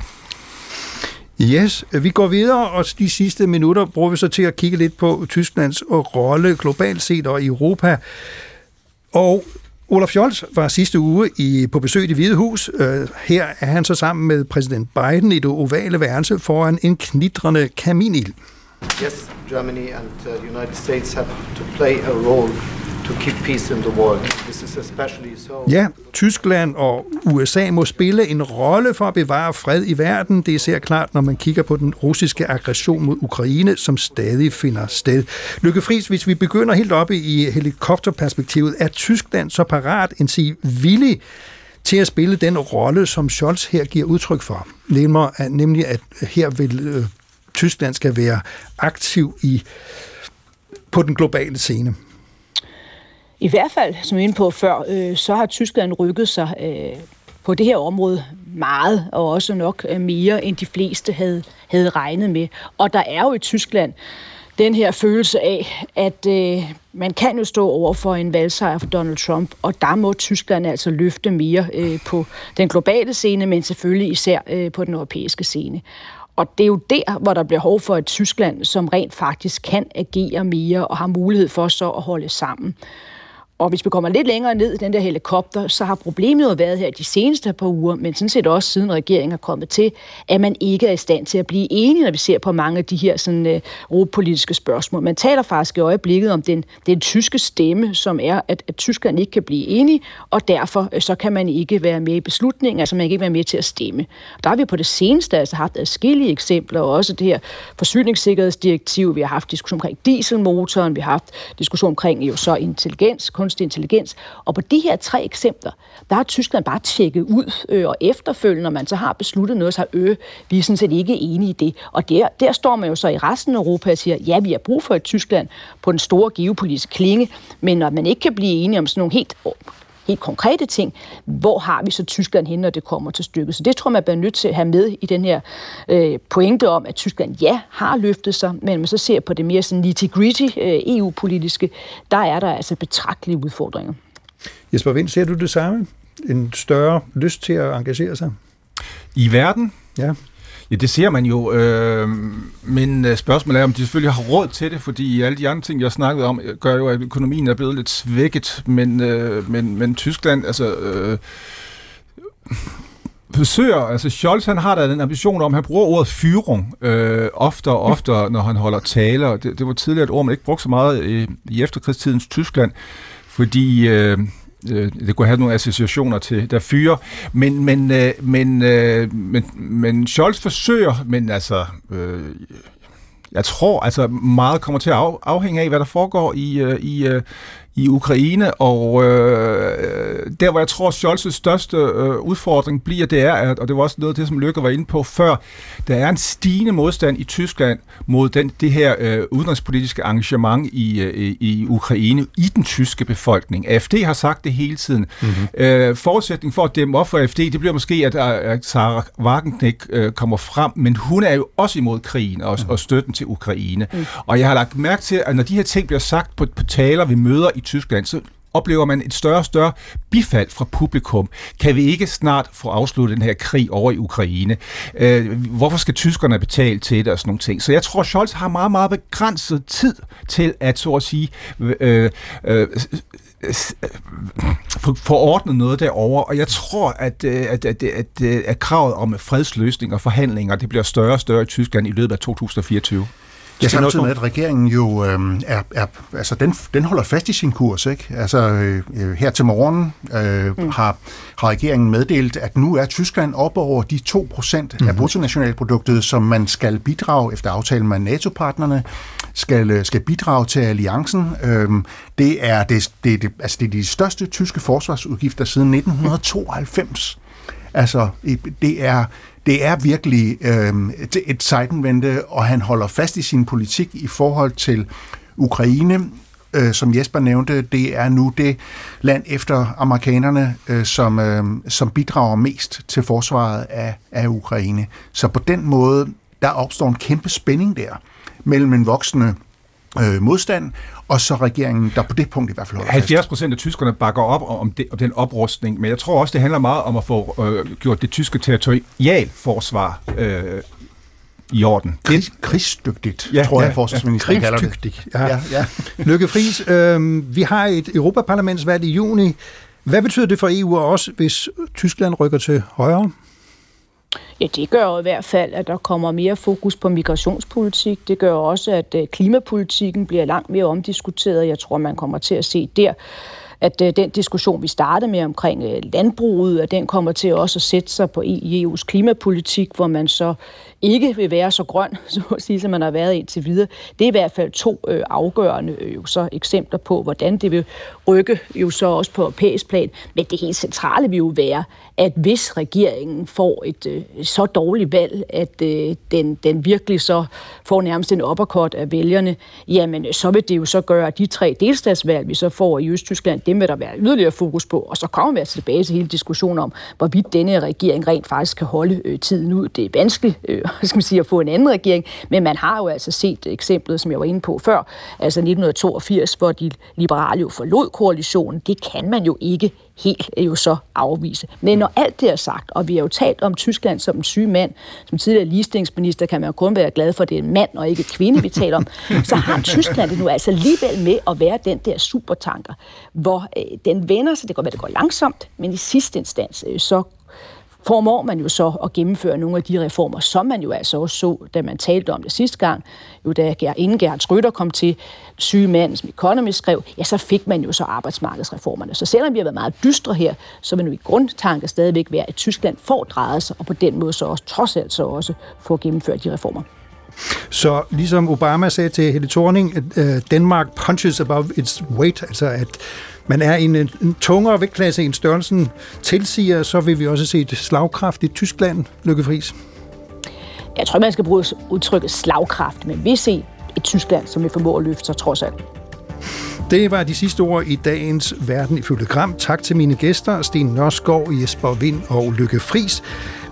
Yes, vi går videre, og de sidste minutter bruger vi så til at kigge lidt på Tysklands rolle globalt set og i Europa. Og Olaf Scholz var sidste uge i, på besøg i det Hvide Hus. Øh, her er han så sammen med præsident Biden i det ovale værelse foran en knitrende kaminild. Yes, Germany and the United States have to play a role to keep peace in the world. This is especially so. Ja, Tyskland og USA må spille en rolle for at bevare fred i verden. Det ser klart, når man kigger på den russiske aggression mod Ukraine, som stadig finder sted. Lykke Friis, hvis vi begynder helt oppe i helikopterperspektivet, er Tyskland så parat, end sige villig til at spille den rolle, som Scholz her giver udtryk for. Nemlig, at her vil øh, Tyskland skal være aktiv i på den globale scene. I hvert fald, som jeg inde på før, øh, så har Tyskland rykket sig øh, på det her område meget, og også nok øh, mere, end de fleste havde, havde regnet med. Og der er jo i Tyskland den her følelse af, at øh, man kan jo stå over for en valgsejr for Donald Trump, og der må Tyskland altså løfte mere øh, på den globale scene, men selvfølgelig især øh, på den europæiske scene. Og det er jo der, hvor der bliver behov for et Tyskland, som rent faktisk kan agere mere og har mulighed for så at holde sammen. Og hvis vi kommer lidt længere ned i den der helikopter, så har problemet jo været her de seneste par uger, men sådan set også siden regeringen er kommet til, at man ikke er i stand til at blive enige, når vi ser på mange af de her sådan, øh, uh, europolitiske spørgsmål. Man taler faktisk i øjeblikket om den, den tyske stemme, som er, at, at Tyskland ikke kan blive enige, og derfor uh, så kan man ikke være med i beslutningen, altså man kan ikke være med til at stemme. Der har vi på det seneste altså haft adskillige eksempler, og også det her forsyningssikkerhedsdirektiv, vi har haft diskussion omkring dieselmotoren, vi har haft diskussion omkring jo så intelligens, kunstig intelligens. Og på de her tre eksempler, der har Tyskland bare tjekket ud, øh, og efterfølgende, når man så har besluttet noget, så har øh, vi er sådan set ikke enige i det. Og der, der står man jo så i resten af Europa og siger, ja, vi har brug for et Tyskland på den store geopolitiske klinge, men når man ikke kan blive enige om sådan nogle helt helt konkrete ting, hvor har vi så Tyskland hen, når det kommer til stykket. Så det tror jeg, man bliver nødt til at have med i den her øh, pointe om, at Tyskland ja, har løftet sig, men man så ser på det mere sådan nitty-gritty øh, EU-politiske, der er der altså betragtelige udfordringer. Jesper Vind, ser du det samme? En større lyst til at engagere sig? I verden? Ja. Ja, det ser man jo, øh, men øh, spørgsmålet er, om de selvfølgelig har råd til det, fordi alle de andre ting, jeg snakkede om, øh, gør jo, at økonomien er blevet lidt svækket, men, øh, men, men Tyskland, altså... Øh, forsøger, altså Scholz han har da den ambition om, han bruger ordet fyrung øh, ofte og ofte, når han holder taler. Det, det var tidligere et ord, man ikke brugte så meget i, i efterkrigstidens Tyskland, fordi øh, øh, det kunne have nogle associationer til, der fyre. Men, men, øh, men, øh, men, men Scholz forsøger, men altså... Øh, jeg tror, altså meget kommer til at afhænge af, hvad der foregår i, øh, i, øh, i Ukraine, og øh, der, hvor jeg tror, Scholz' største øh, udfordring bliver, det er, at, og det var også noget af det, som Lykke var inde på før, der er en stigende modstand i Tyskland mod den, det her øh, udenrigspolitiske engagement i, øh, i Ukraine, i den tyske befolkning. AFD har sagt det hele tiden. Mm-hmm. Øh, forudsætning for at dæmme op for AFD, det bliver måske, at, at Sarah Wagenknecht øh, kommer frem, men hun er jo også imod krigen og, mm. og støtten til Ukraine. Mm. Og jeg har lagt mærke til, at når de her ting bliver sagt på, på taler, vi møder i Tyskland, så oplever man et større og større bifald fra publikum. Kan vi ikke snart få afsluttet den her krig over i Ukraine? Øh, hvorfor skal tyskerne betale til det og sådan nogle ting? Så jeg tror, Scholz har meget, meget begrænset tid til at, så at sige, øh, øh, øh forordnet noget derover, og jeg tror, øh, at, at, at, at, at kravet om fredsløsning og forhandlinger, det bliver større og større i Tyskland i løbet af 2024. Ja, samtidig med, at regeringen jo øh, er, er, altså den, den holder fast i sin kurs, ikke? Altså øh, øh her til morgen øh, mm. har, har regeringen meddelt, at nu er Tyskland op over de 2% mm. af bruttonationalproduktet, som man skal bidrage efter aftalen med NATO-partnerne, skal, øh, skal bidrage til alliancen. Øh, det, er, det, det, det, altså det er de største tyske forsvarsudgifter siden 1992. Altså, det er, det er virkelig øh, et sejtenvente, og han holder fast i sin politik i forhold til Ukraine, øh, som Jesper nævnte, det er nu det land efter amerikanerne, øh, som, øh, som bidrager mest til forsvaret af, af Ukraine. Så på den måde, der opstår en kæmpe spænding der mellem en voksende øh, modstand, og så regeringen, der på det punkt i hvert fald holder 70 procent af tyskerne bakker op om, det, om den oprustning, men jeg tror også, det handler meget om at få øh, gjort det tyske territorialforsvar øh, i orden. Krig, krigsdygtigt, ja, tror ja, jeg, forsvarsministeren ja, kalder det. Ja. Ja, ja. Lykke Friis, øh, vi har et Europaparlamentsvalg i juni. Hvad betyder det for EU og os, hvis Tyskland rykker til højre? Ja, det gør jo i hvert fald, at der kommer mere fokus på migrationspolitik. Det gør også, at øh, klimapolitikken bliver langt mere omdiskuteret. Jeg tror, man kommer til at se der, at øh, den diskussion, vi startede med omkring øh, landbruget, at den kommer til også at sætte sig på EU's klimapolitik, hvor man så ikke vil være så grøn, *laughs* så at sige, som man har været indtil videre. Det er i hvert fald to øh, afgørende øh, jo så eksempler på, hvordan det vil rykke jo så også på europæisk plan. Men det helt centrale vil jo være, at hvis regeringen får et øh, så dårligt valg, at øh, den, den virkelig så får nærmest en uppercut af vælgerne, jamen så vil det jo så gøre, at de tre delstatsvalg, vi så får i Østtyskland, dem vil der være yderligere fokus på, og så kommer vi altså tilbage til hele diskussionen om, hvorvidt denne regering rent faktisk kan holde øh, tiden ud. Det er vanskeligt øh, *laughs* skal man sige, at få en anden regering. Men man har jo altså set eksemplet, som jeg var inde på før, altså 1982, hvor de liberale jo forlod koalitionen. Det kan man jo ikke helt jo så afvise. Men når alt det er sagt, og vi har jo talt om Tyskland som en syg mand, som tidligere ligestillingsminister kan man jo kun være glad for, at det er en mand og ikke kvinde, vi taler om, *laughs* så har Tyskland det nu altså alligevel med at være den der supertanker, hvor øh, den vender sig, det går, det går langsomt, men i sidste instans, øh, så formår man jo så at gennemføre nogle af de reformer, som man jo altså også så, da man talte om det sidste gang, jo da inden Gerhard Schröder kom til, syge mand, som Economist skrev, ja, så fik man jo så arbejdsmarkedsreformerne. Så selvom vi har været meget dystre her, så vil nu i grundtanke stadigvæk være, at Tyskland får drejet sig, og på den måde så også trods alt så også få gennemført de reformer. Så ligesom Obama sagde til Helle Thorning, at uh, Denmark punches above its weight, altså at man er i en, en tungere vægtklasse end størrelsen tilsiger, så vil vi også se et slagkraftigt Tyskland, Lykke Friis. Jeg tror, man skal bruge udtrykket slagkraft, men vi ser et Tyskland, som vil formå at løfte sig trods alt. Det var de sidste ord i dagens Verden ifølge Gram. Tak til mine gæster, Sten Nørskov, Jesper Vind og Lykke Fris.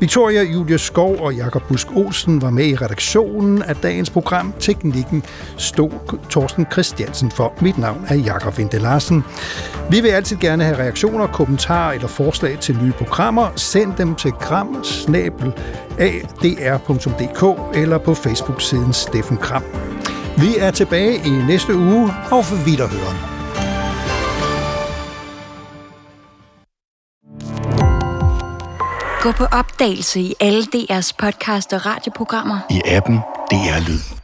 Victoria Julie Skov og Jakob Busk Olsen var med i redaktionen af dagens program. Teknikken stod Torsten Christiansen for. Mit navn er Jakob Vinde Larsen. Vi vil altid gerne have reaktioner, kommentarer eller forslag til nye programmer. Send dem til gram eller på Facebook-siden Steffen Kram. Vi er tilbage i næste uge og for vidderhøren. Gå på opdagelse i alle DR's podcast og radioprogrammer. I appen DR Lyd.